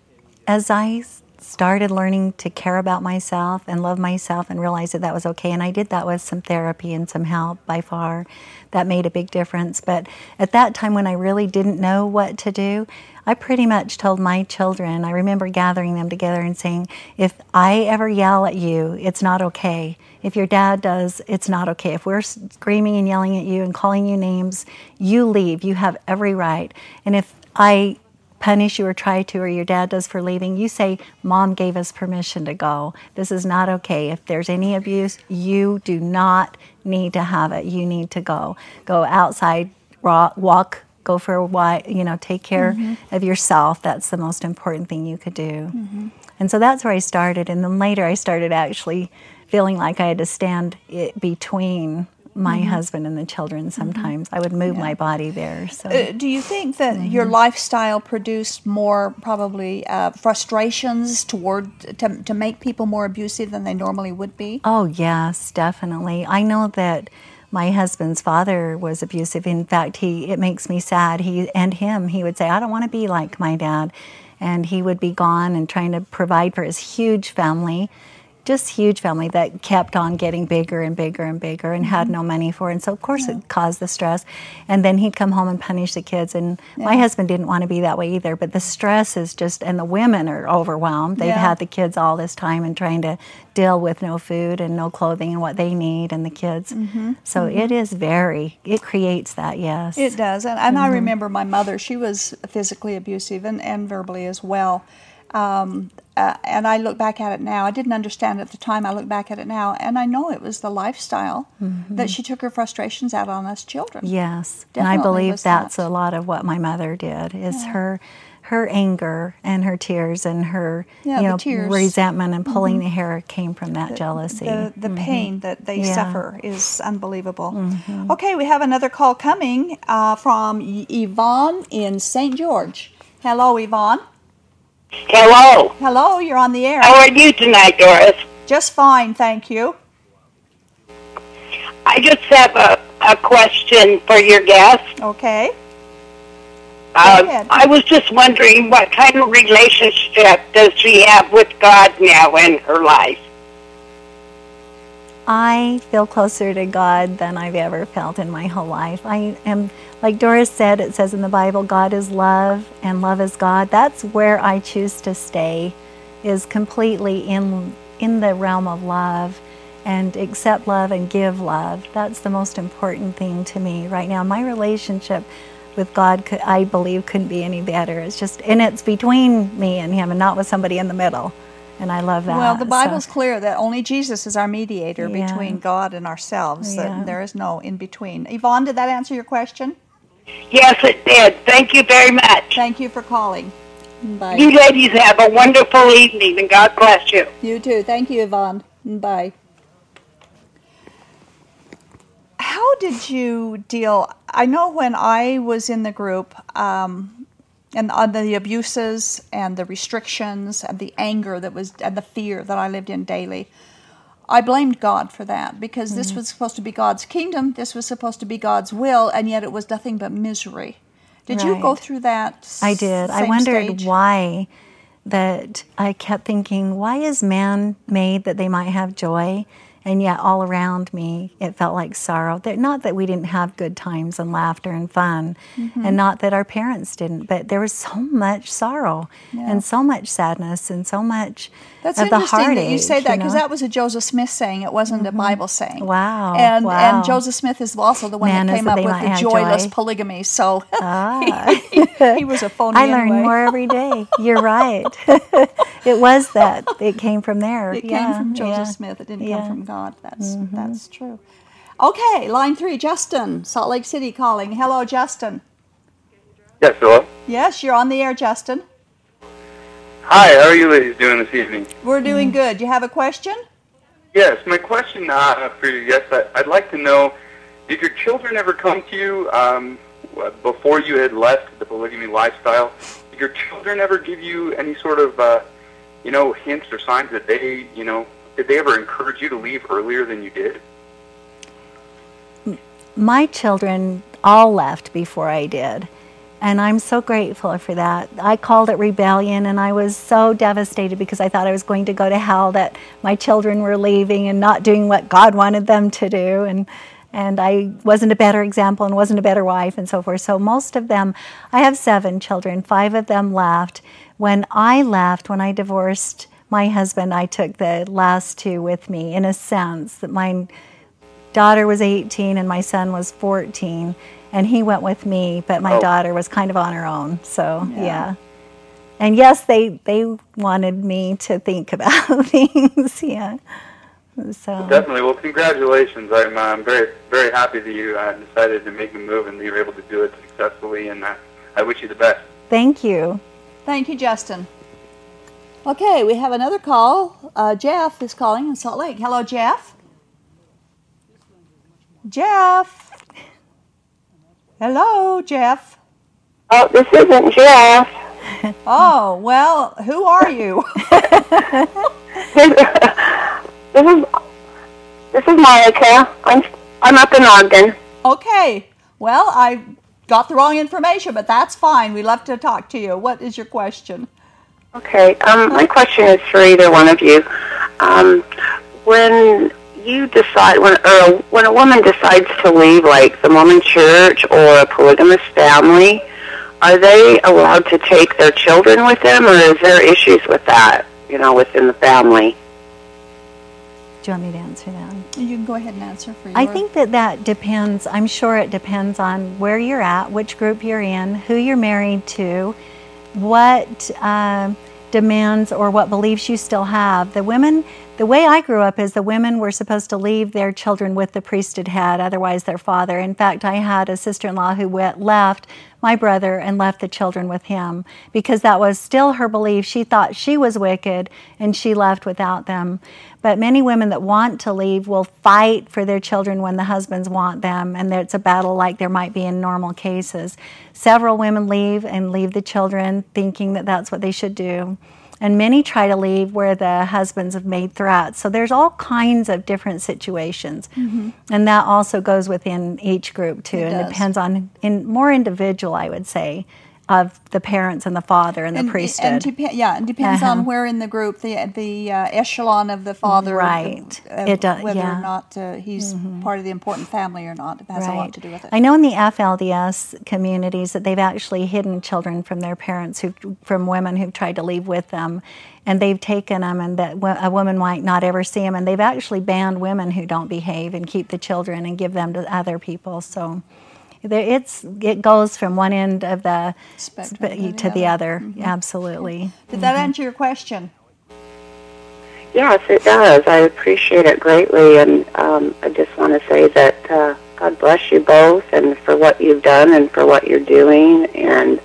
S2: as I started learning to care about myself and love myself and realize that that was okay, and I did that with some therapy and some help by far, that made a big difference. But at that time when I really didn't know what to do, I pretty much told my children, I remember gathering them together and saying, if I ever yell at you, it's not okay. If your dad does, it's not okay. If we're screaming and yelling at you and calling you names, you leave. You have every right. And if I punish you or try to, or your dad does for leaving, you say, Mom gave us permission to go. This is not okay. If there's any abuse, you do not need to have it. You need to go. Go outside, walk, go for a while, you know, take care mm-hmm. of yourself. That's the most important thing you could do. Mm-hmm. And so that's where I started. And then later I started actually feeling like I had to stand it between my husband and the children sometimes. I would move my body there. So.
S1: Uh, do you think that your lifestyle produced more probably uh, frustrations toward to, to make people more abusive than they normally would be?
S2: Oh, yes, definitely. I know that my husband's father was abusive. In fact, he it makes me sad. He and him, he would say, "I don't want to be like my dad," and he would be gone and trying to provide for his huge family just huge family that kept on getting bigger and bigger and bigger and had mm-hmm. no money for it. And so, of course, it caused the stress. And then he'd come home and punish the kids. And my husband didn't want to be that way either. But the stress is just, and the women are overwhelmed. They've
S1: Yeah.
S2: had the kids all this time and trying to deal with no food and no clothing and what they need and the kids. Mm-hmm. So mm-hmm. it is very, it creates that, yes.
S1: It does. And, and I
S2: Mm-hmm.
S1: remember my mother, she was physically abusive and, and verbally as well. Um, uh, and I look back at it now. I didn't understand at the time. I look back at it now, and I know it was the lifestyle that she took her frustrations out on us children.
S2: Yes, and I believe that's
S1: that.
S2: a lot of what my mother did. Is her her anger and her tears and her
S1: Yeah,
S2: you know
S1: tears. Mm-hmm.
S2: resentment and pulling the hair came from that jealousy.
S1: The, the pain that they
S2: Yeah. Mm-hmm.
S1: suffer is unbelievable. Okay, we have another call coming uh, from Yvonne in St. George. Hello, Yvonne.
S6: Hello.
S1: Hello, you're on the air.
S6: How are you tonight, Doris?
S1: Just fine, thank you.
S6: I just have a, a question for your guest.
S1: Okay.
S6: Uh,
S1: ahead.
S6: I was just wondering what kind of relationship does she have with God now in her life?
S2: I feel closer to God than I've ever felt in my whole life. I am, like Doris said, it says in the Bible, God is love and love is God. That's where I choose to stay, is completely in in the realm of love and accept love and give love. That's the most important thing to me right now. My relationship with God, could, I believe, couldn't be any better. It's just, and it's between me and Him, and not with somebody in the middle. And I love that.
S1: Well, the
S2: So-
S1: Bible's clear that only Jesus is our mediator
S2: Yeah.
S1: between God and ourselves.
S2: Yeah.
S1: That there is no in between. Yvonne, did that answer your question?
S6: Yes, it did. Thank you very much.
S1: Thank you for calling. Bye.
S6: You ladies have a wonderful evening, and God bless you.
S1: You too. Thank you, Yvonne. Bye. How did you deal? I know when I was in the group, um, and on the abuses and the restrictions and the anger that was and the fear that I lived in daily, I blamed God for that because this mm. was supposed to be God's kingdom. This was supposed to be God's will, and yet it was nothing but misery. Did you go through that?
S2: I did. I wondered
S1: stage?
S2: why that I kept thinking, why is man made that they might have joy? And yet, all around me, it felt like sorrow. That not that we didn't have good times and laughter and fun,
S1: Mm-hmm.
S2: and not that our parents didn't, but there was so much sorrow and so much sadness and so much
S1: That's
S2: of the
S1: interesting
S2: heartache.
S1: that you say that because
S2: know?
S1: that was a Joseph Smith saying. It wasn't a Bible saying.
S2: Wow,
S1: And
S2: wow.
S1: and Joseph Smith is also the one
S2: Man,
S1: that came up with the joyless
S2: joy.
S1: polygamy. So
S2: Ah.
S1: he, he was a phony.
S2: I learn
S1: anyway.
S2: more every day. You're right. it was that. It came from there.
S1: It
S2: yeah,
S1: came from Joseph
S2: yeah. Mm-hmm.
S1: Smith. It didn't come from God. That's that's true. Okay, line three, Justin, Salt Lake City calling. Hello, Justin.
S5: Yes, hello.
S1: Yes, you're on the air, Justin.
S5: Hi, how are you ladies doing this evening?
S1: We're
S2: Mm-hmm.
S1: doing good. You have a question?
S5: Yes, my question uh, for you, yes, I, I'd like to know, did your children ever come to you um, before you had left the polygamy lifestyle? Did your children ever give you any sort of, uh, you know, hints or signs that they, you know, did they ever encourage you to leave earlier than you did?
S2: My children all left before I did. And I'm so grateful for that. I called it rebellion, and I was so devastated because I thought I was going to go to hell that my children were leaving and not doing what God wanted them to do. And, and I wasn't a better example and wasn't a better wife and so forth. So, most of them, I have seven children, five of them left. When I left, when I divorced my husband, I took the last two with me in a sense that my daughter was 18 and my son was 14 and he went with me but my
S5: Oh.
S2: daughter was kind of on her own so yeah, and yes they they wanted me to think about things yeah so
S5: Definitely. Well, congratulations. I'm, uh, I'm very, very happy that you uh, decided to make the move and that you were able to do it successfully, and uh, I wish you the best.
S2: thank you
S1: Thank you, Justin. Okay, we have another call. Uh, Jeff is calling in Salt Lake. Hello, Jeff. Jeff. Hello, Jeff.
S6: Oh, this isn't Jeff.
S1: Oh, well, who are you?
S6: This, is this is Monica. I'm I'm up in Ogden.
S1: Okay. Well, I got the wrong information, but that's fine. We love to talk to you. What is your question?
S6: Okay. Um, my question is for either one of you. Um, when you decide, when or when a woman decides to leave, like the Mormon Church or a polygamous family, are they allowed to take their children with them, or is there issues with that? You know, within the family.
S2: Do you want me to answer that?
S1: You can go ahead and answer for you.
S2: I think that that depends. I'm sure it depends on where you're at, which group you're in, who you're married to, what um demands or what beliefs you still have. The women, the way I grew up is the women were supposed to leave their children with the priesthood head, otherwise their father. In fact, I had a sister-in-law who went, left my brother and left the children with him because that was still her belief. She thought she was wicked and she left without them. But many women that want to leave will fight for their children when the husbands want them, and it's a battle like there might be in normal cases. Several women leave and leave the children thinking that that's what they should do. And many try to leave where the husbands have made threats. So there's all kinds of different situations. And that also goes within each group too.
S1: Mm-hmm. It
S2: and
S1: does.
S2: depends on in more individual, I would say, of the parents and the father and the
S1: and,
S2: priesthood.
S1: And depe- yeah, it depends on
S2: Uh-huh.
S1: where in the group the the uh, echelon of the father,
S2: Right.
S1: uh,
S2: It does-
S1: whether
S2: yeah. Mm-hmm.
S1: or not uh, he's part of the important family or not. It has a lot to do with it.
S2: I know in the FLDS communities that they've actually hidden children from their parents, who from women who've tried to leave with them, and they've taken them, and that a woman might not ever see them, and they've actually banned women who don't behave and keep the children and give them to other people. So. There, it's it goes from one end of the
S1: Spectrum
S2: spe-
S1: to the
S2: to the
S1: other.
S2: other. Absolutely.
S1: Did that answer your question?
S6: Yes, it does. I appreciate it greatly, and um, I just want to say that uh, God bless you both, and for what you've done, and for what you're doing, and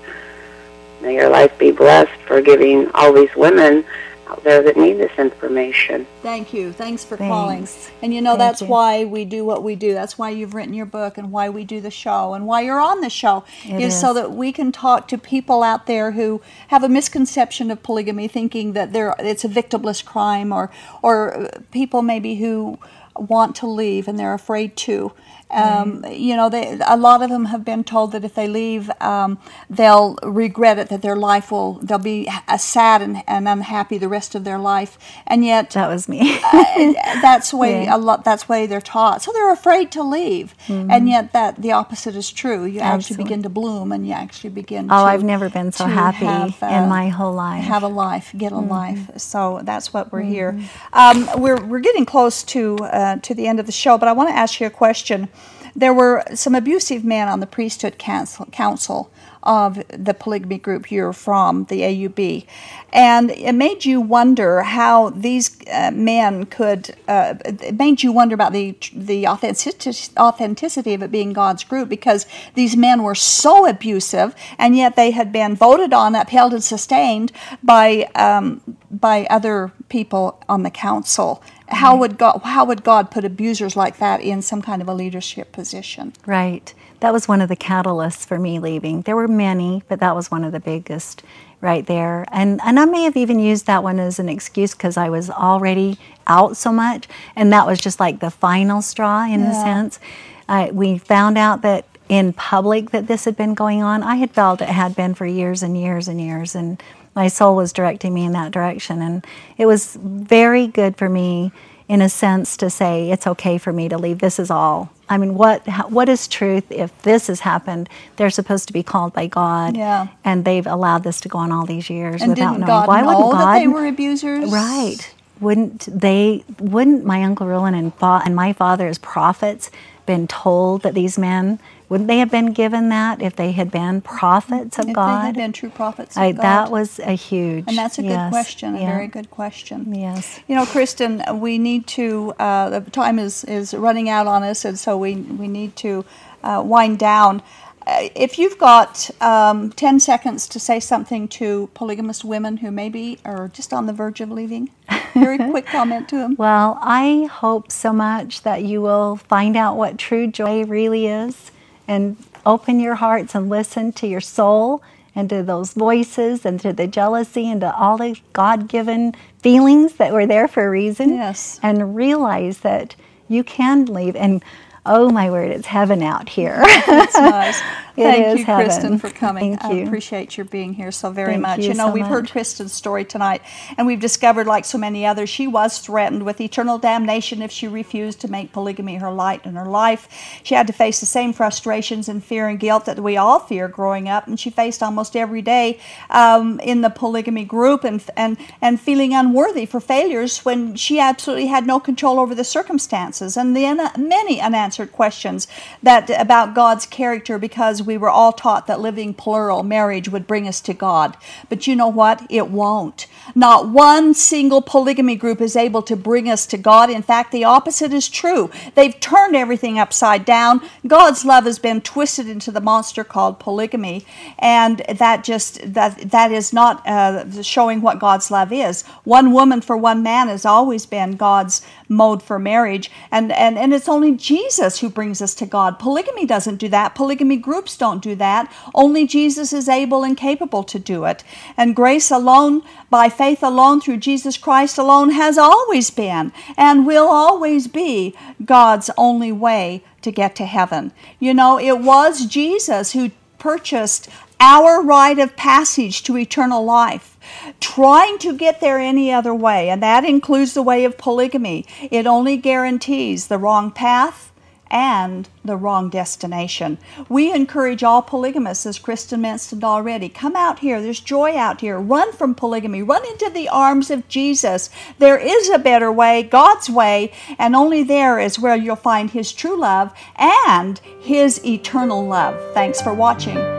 S6: may your life be blessed for giving all these women out there that need this information.
S1: Thank you. Thanks for
S2: Thanks.
S1: calling. And you know
S2: Thank
S1: that's
S2: you.
S1: why we do what we do. That's why you've written your book and why we do the show and why you're on the show
S2: It
S1: is so that we can talk to people out there who have a misconception of polygamy, thinking that they're, it's a victimless crime, or or uh, people maybe who want to leave and they're afraid to. Um, You know, they, a lot of them have been told that if they leave, um, they'll regret it. That their life will they'll be uh, sad and, and unhappy the rest of their life. And yet,
S2: That was me.
S1: that's the way
S2: Yeah.
S1: a lot. That's way they're taught. So they're afraid to leave, and yet that the opposite is true. You actually
S2: Mm-hmm.
S1: Begin to bloom, and you actually begin.
S2: Oh,
S1: to,
S2: I've never been so happy
S1: have,
S2: in
S1: uh,
S2: my whole life.
S1: Have a life, get a life. So that's what we're here.
S2: Mm-hmm.
S1: Um, we're we're getting close to uh, to the end of the show, but I want to ask you a question. There were some abusive men on the priesthood council, council of the polygamy group you're from, the AUB, and it made you wonder how these uh, men could. Uh, it made you wonder about the the authenticity, authenticity of it being God's group because these men were so abusive, and yet they had been voted on, upheld, and sustained by um, by other people on the council. How would God how would God put abusers like that in some kind of a leadership position?
S2: Right. That was one of the catalysts for me leaving. There were many, but that was one of the biggest right there. And and I may have even used that one as an excuse because I was already out so much, and that was just like the final straw in a sense. I, we found out that in public that this had been going on. I had felt it had been for years and years and years, and my soul was directing me in that direction. And it was very good for me, in a sense, to say it's okay for me to leave. This is all. I mean, what what is truth? If this has happened, they're supposed to be called by God,
S1: Yeah.
S2: and they've allowed this to go on all these years
S1: And
S2: without knowing.
S1: God
S2: Why
S1: know
S2: wouldn't God?
S1: that they were abusers?
S2: Right. Wouldn't they? Wouldn't my uncle Rulon and, fa- and my father, as prophets, been told that these men wouldn't they have been given that if they had been prophets of
S1: If
S2: God?
S1: they had been true prophets of
S2: I,
S1: God.
S2: that was a huge.
S1: and that's a good
S2: yes,
S1: question, a
S2: yeah.
S1: very good question.
S2: Yes.
S1: You know, Kristen, we need to. Uh, the time is is running out on us, and so we we need to uh, wind down. Uh, if you've got um, ten seconds to say something to polygamous women who maybe are just on the verge of leaving, very quick comment to them.
S2: Well, I hope so much that you will find out what true joy really is and open your hearts and listen to your soul and to those voices and to the jealousy and to all the God given feelings that were there for a reason.
S1: Yes.
S2: And realize that you can leave. And Oh my word, it's heaven out here.
S1: That's nice. Thank you, Kristen,
S2: heaven.
S1: for coming.
S2: Thank you.
S1: I appreciate your being here so very
S2: Thank
S1: much.
S2: you
S1: know,
S2: so
S1: we've heard. Kristen's story tonight, and we've discovered, like so many others, she was threatened with eternal damnation if she refused to make polygamy her light in her life. She had to face the same frustrations and fear and guilt that we all fear growing up, and she faced almost every day um, in the polygamy group and and and feeling unworthy for failures when she absolutely had no control over the circumstances and the many unanswered questions that about God's character because we were all taught that living plural marriage would bring us to God. But you know what? It won't. Not one single polygamy group is able to bring us to God. In fact, the opposite is true. They've turned everything upside down. God's love has been twisted into the monster called polygamy, and that just that that is not uh, showing what God's love is. One woman for one man has always been God's mode for marriage, and and and it's only Jesus who brings us to God. Polygamy doesn't do that. Polygamy groups don't do that. Only Jesus is able and capable to do it. And grace alone, by faith alone, through Jesus Christ alone, has always been and will always be God's only way to get to heaven. You know, it was Jesus who purchased our rite of passage to eternal life. Trying to get there any other way, and that includes the way of polygamy, it only guarantees the wrong path and the wrong destination. We encourage all polygamists, as Kristen mentioned already, come out here. There's joy out here. Run from polygamy. Run into the arms of Jesus. There is a better way, God's way, and only there is where you'll find His true love and His eternal love. Thanks for watching.